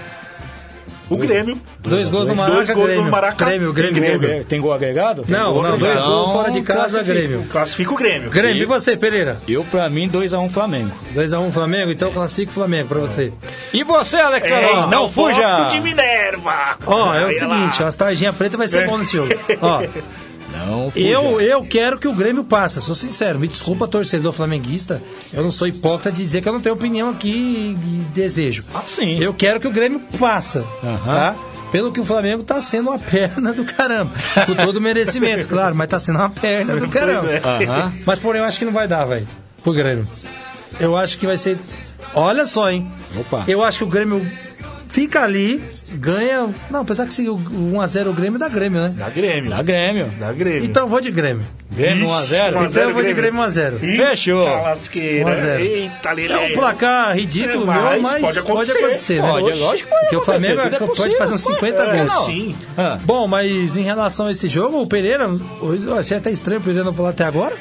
O Grêmio. Dois gols no Dois Maraca, gols Grêmio. no Maraca. Grêmio, Grêmio, Grêmio. Grêmio. Tem gol agregado? Não, gol não, dois agregado. gols fora de casa, classifica. Grêmio. Classifica o Grêmio. Grêmio, e você, Pereira? Eu, pra mim, 2x1 Flamengo. 2x1 Flamengo, então classifica o Flamengo pra você. E você, Alex É, Alon? Não fuja! Bosco de Minerva. Ó, é o seguinte, lá. ó, as tarjinhas pretas vai ser bom nesse jogo. Ó, Não fuja. eu, eu quero que o Grêmio passe, sou sincero. Me desculpa, torcedor flamenguista. Eu não sou hipócrita de dizer que eu não tenho opinião aqui e desejo. Ah, sim. Eu quero que o Grêmio passa, Aham. tá? Pelo que o Flamengo tá sendo uma perna do caramba. Com todo o merecimento, claro, mas tá sendo uma perna do caramba. É. Aham. Mas porém eu acho que não vai dar, velho. Pro Grêmio. Eu acho que vai ser. Olha só, hein? Opa. Eu acho que o Grêmio fica ali, ganha. Não, apesar que se o 1x0 o Grêmio dá Grêmio, né? Da Grêmio. Dá Grêmio. Da Grêmio. Então eu vou de Grêmio. Grêmio 1x0. Então eu vou de Grêmio 1x0. Fechou. Eita lasqueira. 1 a 0. Eita, É Lelé. um placar ridículo, É, meu, mas mas pode pode acontecer. acontecer, né? Pode, é lógico que pode Porque o Flamengo acontecer, é pode fazer uns possível. 50 É, gols. Sim. Ah, Bom, mas em relação a esse jogo, o Pereira, hoje eu achei até estranho o Pereira não falar até agora.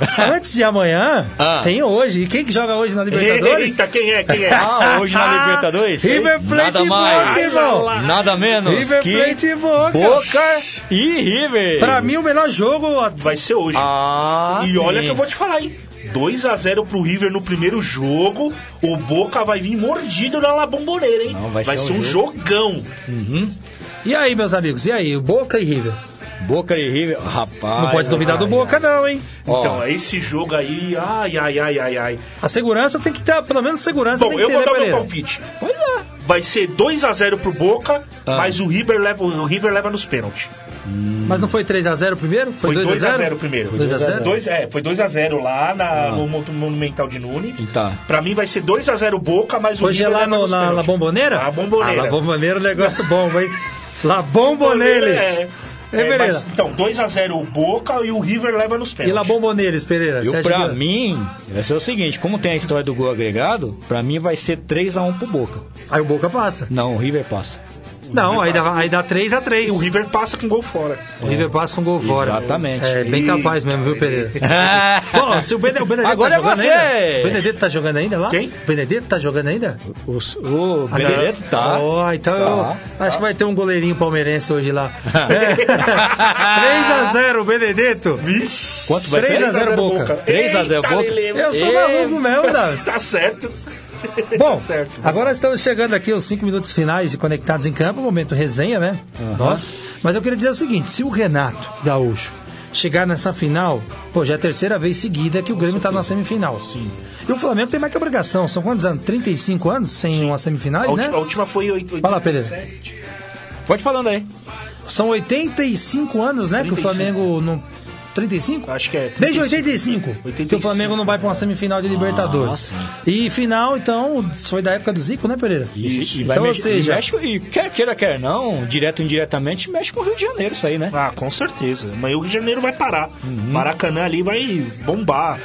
Antes de amanhã, Ah. tem hoje. E quem que joga hoje na Libertadores? Eita, quem é? Quem é? Ah, hoje na Libertadores? River Plate Nada mais, Boca, irmão. nada menos River que Plate e Boca. Boca e River. Pra mim, o melhor jogo. Vai ser hoje. Ah, e sim. olha que eu vou te falar, hein? 2x0 pro River no primeiro jogo. O Boca vai vir mordido na La Bombonera, hein? Não, vai ser ser um um jogão. E aí, meus amigos? E aí, o Boca e River? Boca e River, rapaz. Não pode duvidar do ai, Boca, não, hein? Ó. Então, é esse jogo aí, ai, ai, ai, ai, ai. A segurança tem que ter, pelo menos segurança Bom, tem que eu ter, vou né, dar meu palpite. Pois é. Vai ser 2x0 pro Boca, Ah. mas o River leva, o River leva nos pênaltis. Mas não foi 3x0 primeiro? Foi, Foi 2x0? 2x0 primeiro. 2x0? Dois- é, foi 2x0 lá na, no Mon- Monumental de Nunes. Tá. Pra mim vai ser 2x0 Boca, mas o Hoje é lá no, na La pênaltis. Bomboneira? La Bombonera. Ah, La Bomboneira, negócio bom, hein? La Bomboneles. É, É, é, Pereira. mas, então, 2x0 o Boca e o River leva nos E pênaltis. La Bomboneles, Pereira? Eu, pra que- mim, vai ser o seguinte: como tem a história do gol agregado, pra mim vai ser 3x1 pro Boca. Aí o Boca passa. Não, o River passa. Não, aí dá, aí dá 3x3. E o River passa com gol fora. O River passa com gol fora. Exatamente. É bem capaz mesmo, viu, Pereira? Bom, se o, Bene, o Benedetto Agora tá é jogando você. ainda? O Benedetto tá jogando ainda lá? Quem? O Benedetto tá jogando ainda? O, o Benedetto tá. Ó, então Tá. eu acho que vai ter um goleirinho palmeirense hoje lá. É. 3x0, Benedetto. Quanto vai 3 ser? a 0 Boca. 3x0 Eita, Boca. Eu sou Ei. maluco mesmo, Davi. Tá certo. Bom, certo. agora estamos chegando aqui aos 5 minutos finais de Conectados em Campo, momento resenha, né? Nossa. Mas eu queria dizer o seguinte: se o Renato Gaúcho chegar nessa final, pô, já é a terceira vez seguida que o Grêmio está na semifinal. Sim. E o Flamengo tem mais que obrigação. São quantos anos? 35 anos sem uma semifinal, A, né? a última foi 8, Fala, Pereira. Pode falando aí. São 85 anos, né? Que o 35. Flamengo não. 35? Acho que é. Desde 85, que o 85. Flamengo não vai para uma semifinal de Libertadores. e final, então, foi da época do Zico, né, Pereira? Isso, e vai Então, ou seja- e mexe, e quer queira, quer não, direto ou indiretamente, mexe com o Rio de Janeiro isso aí, né? Ah, com certeza. Mas o Rio de Janeiro vai parar. Uhum. Maracanã ali vai bombar.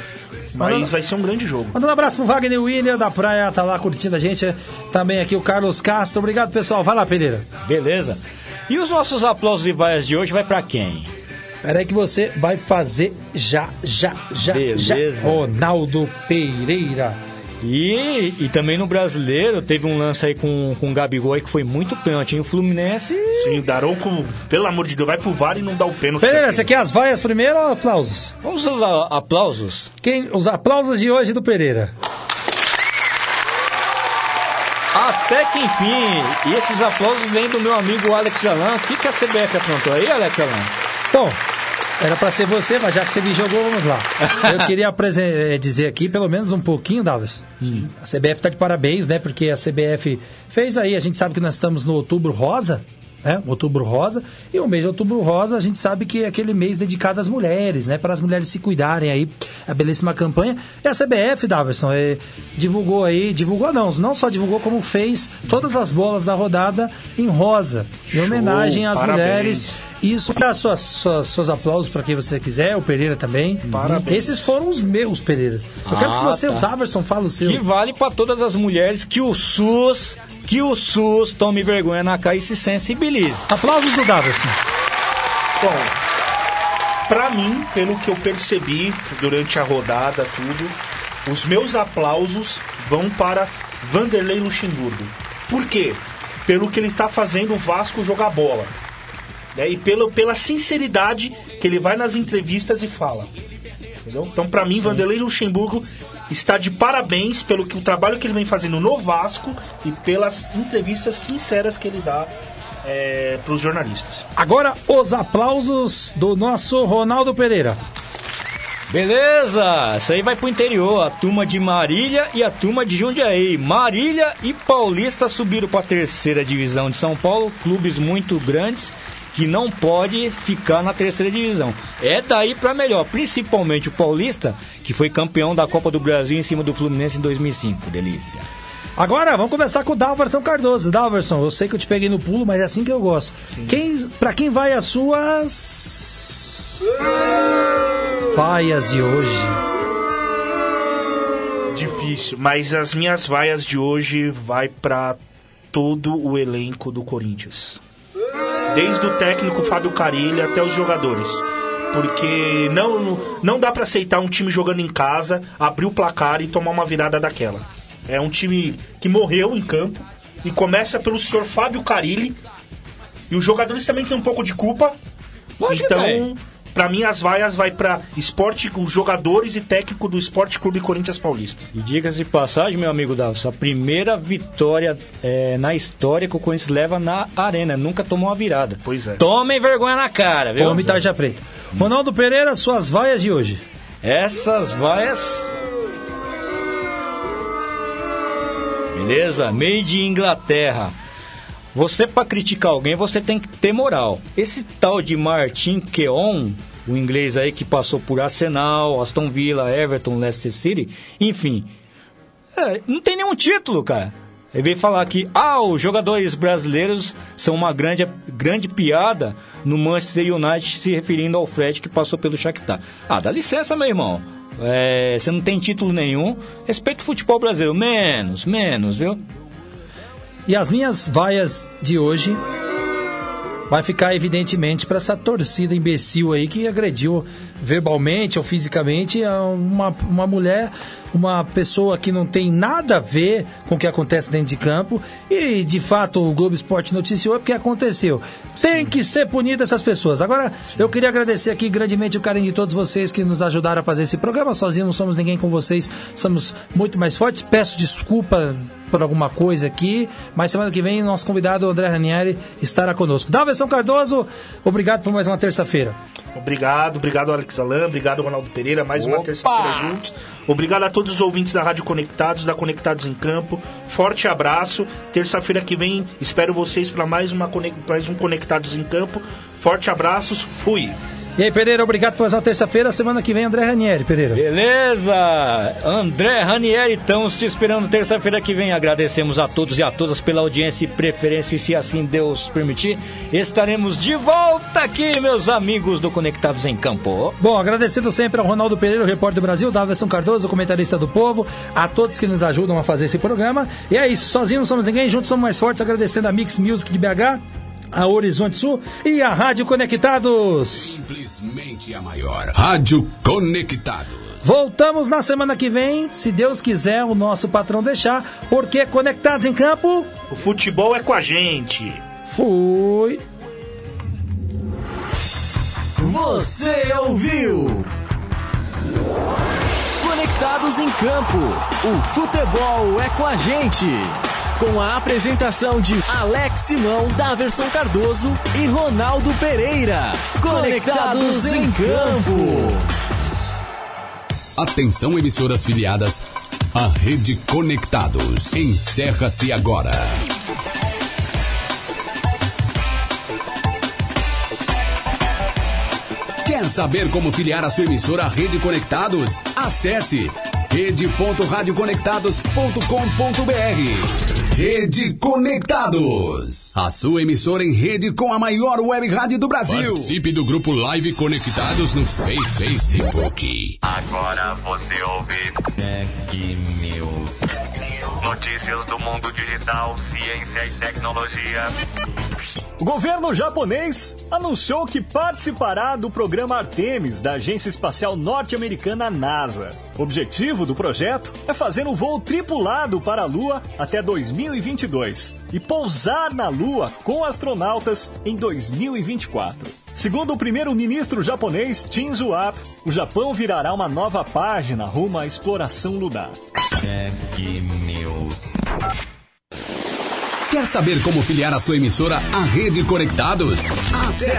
Mas Mas- vai ser um grande jogo. Mandando um abraço pro Wagner William da praia, tá lá curtindo a gente. Também aqui o Carlos Castro. Obrigado, pessoal. Vai lá, Pereira. Beleza. E os nossos aplausos e vaias de hoje vai pra quem? Pera aí que você vai fazer já, já, já, Beleza. já. Ronaldo Pereira. E, e também no brasileiro teve um lance aí com, com o Gabigol aí que foi muito pênalti. hein? O Fluminense. Sim, o Daronco, pelo amor de Deus, vai pro VAR e não dá o pênalti. Pereira, você quer as vaias primeiro ou aplausos? Vamos aos a- aplausos. Quem, os aplausos de hoje do Pereira. Até que enfim, e esses aplausos vêm do meu amigo Alex Alan. O que, que a CBF aprontou aí, Alex Alan? Bom, Era pra ser você, mas já que você me jogou, vamos lá. Eu queria eh, dizer aqui, pelo menos um pouquinho, Davos. A CBF tá de parabéns, né? Porque a CBF fez aí, a gente sabe que nós estamos no outubro rosa, né? Outubro rosa. E o mês de outubro rosa, a gente sabe que é aquele mês dedicado às mulheres, né? Para as mulheres se cuidarem aí. A belíssima campanha. E a CBF, Daverson, eh, divulgou aí, divulgou não, não só divulgou, como fez todas as bolas da rodada em rosa, em homenagem às parabéns. mulheres. Isso para suas, suas, seus aplausos para quem você quiser, o Pereira também. Parabéns. Esses foram os meus, Pereira. Eu quero que Ah, você, tá. o Daverson, fale o seu. Que vale pra todas as mulheres que o SUS, que o SUS tome vergonha na cara e se sensibilize. Aplausos do Daverson. Bom, pra mim, pelo que eu percebi durante a rodada, tudo, os meus aplausos vão para Vanderlei Luxemburgo. Por quê? Pelo que ele está fazendo o Vasco jogar bola. Né? E pelo, pela sinceridade que ele vai nas entrevistas e fala. Entendeu? Então, pra mim, Vanderlei Luxemburgo está de parabéns pelo que, o trabalho que ele vem fazendo no Vasco e pelas entrevistas sinceras que ele dá para os jornalistas. Agora, os aplausos do nosso Ronaldo Pereira. Beleza, isso aí vai pro interior, a turma de Marília e a turma de Jundiaí. Marília e Paulista subiram pra terceira divisão de São Paulo, clubes muito grandes que não pode ficar na terceira divisão. É daí pra melhor, principalmente o Paulista, que foi campeão da Copa do Brasil em cima do Fluminense em 2005. Delícia. Agora, vamos começar com o Dalverson Cardoso. Dalverson, eu sei que eu te peguei no pulo, mas é assim que eu gosto. Quem, pra quem vai as suas... Vaias de hoje. Difícil, mas as minhas vaias de hoje vai para todo o elenco do Corinthians. Desde o técnico Fábio Carilli até os jogadores. Porque não, não dá para aceitar um time jogando em casa, abrir o placar e tomar uma virada daquela. É um time que morreu em campo e começa pelo senhor Fábio Carilli. E os jogadores também têm um pouco de culpa. Lógico então, Pra mim, as vaias vai pra esporte, os jogadores e técnico do Esporte Clube Corinthians Paulista. E diga-se de passagem, meu amigo Davos, a primeira vitória é, na história que o Corinthians leva na arena. Nunca tomou uma virada. Pois é. Tomem vergonha na cara, viu? Homem Tarja Preta. Ronaldo Pereira, suas vaias de hoje. Essas vaias. Beleza? Made in Inglaterra. Você, pra criticar alguém, você tem que ter moral. Esse tal de Martin Keon, o inglês aí que passou por Arsenal, Aston Villa, Everton, Leicester City, enfim. é, não tem nenhum título, cara. Ele veio falar que, ah, os jogadores brasileiros são uma grande, grande piada no Manchester United, se referindo ao Fred que passou pelo Shakhtar. Ah, dá licença, meu irmão. É, você não tem título nenhum. Respeita o futebol brasileiro. Menos, menos, viu? E as minhas vaias de hoje vai ficar evidentemente para essa torcida imbecil aí que agrediu verbalmente ou fisicamente uma, uma mulher, uma pessoa que não tem nada a ver com o que acontece dentro de campo e de fato o Globo Esporte noticiou porque aconteceu. Tem que ser punido essas pessoas. Agora, eu queria agradecer aqui grandemente o carinho de todos vocês que nos ajudaram a fazer esse programa. Sozinho não somos ninguém com vocês, somos muito mais fortes. Peço desculpa por alguma coisa aqui, mas semana que vem nosso convidado André Ranieri estará conosco. Daverson Cardoso, obrigado por mais uma terça-feira. Obrigado, obrigado Alex Alan, obrigado Ronaldo Pereira, mais uma Opa! terça-feira juntos. Obrigado a todos os ouvintes da Rádio Conectados, da Conectados em Campo. Forte abraço. Terça-feira que vem espero vocês para mais, uma mais um Conectados em Campo. Forte abraços, fui. E aí, Pereira, obrigado por mais uma terça-feira. Semana que vem, André Ranieri, Pereira. Beleza! André Ranieri, estamos te esperando terça-feira que vem. Agradecemos a todos e a todas pela audiência e preferência, e se assim Deus permitir, estaremos de volta aqui, meus amigos do Conectados em Campo. Bom, agradecendo sempre ao Ronaldo Pereira, o repórter do Brasil, Daverson Cardoso, comentarista do povo, a todos que nos ajudam a fazer esse programa. E é isso, sozinhos não somos ninguém, juntos somos mais fortes, agradecendo a Mix Music de BH, a Horizonte Sul e a Rádio Conectados. Simplesmente a maior. Rádio Conectado. Voltamos na semana que vem, se Deus quiser, o nosso patrão deixar, porque Conectados em Campo, O futebol é com a gente. fui. Você ouviu? Conectados em Campo. O futebol é com a gente. Com a apresentação de Alex Simão, Daverson Cardoso e Ronaldo Pereira. Conectados em campo. Atenção, emissoras filiadas à Rede Conectados. Encerra-se agora. Quer saber como filiar a sua emissora à Rede Conectados? Acesse rede.radioconectados.com.br Rede Conectados. A sua emissora em rede com a maior web rádio do Brasil. Participe do grupo Live Conectados no Face- Facebook. Agora você ouve Tech News. Notícias do mundo digital, ciência e tecnologia. O governo japonês anunciou que participará do programa Artemis da Agência Espacial Norte-Americana NASA. O objetivo do projeto é fazer um voo tripulado para a Lua até 2022 e pousar na Lua com astronautas em 2024. Segundo o primeiro-ministro japonês Shinzo Abe, o Japão virará uma nova página rumo à exploração lunar. Tech News. Quer saber como filiar a sua emissora à Rede Conectados? Acesse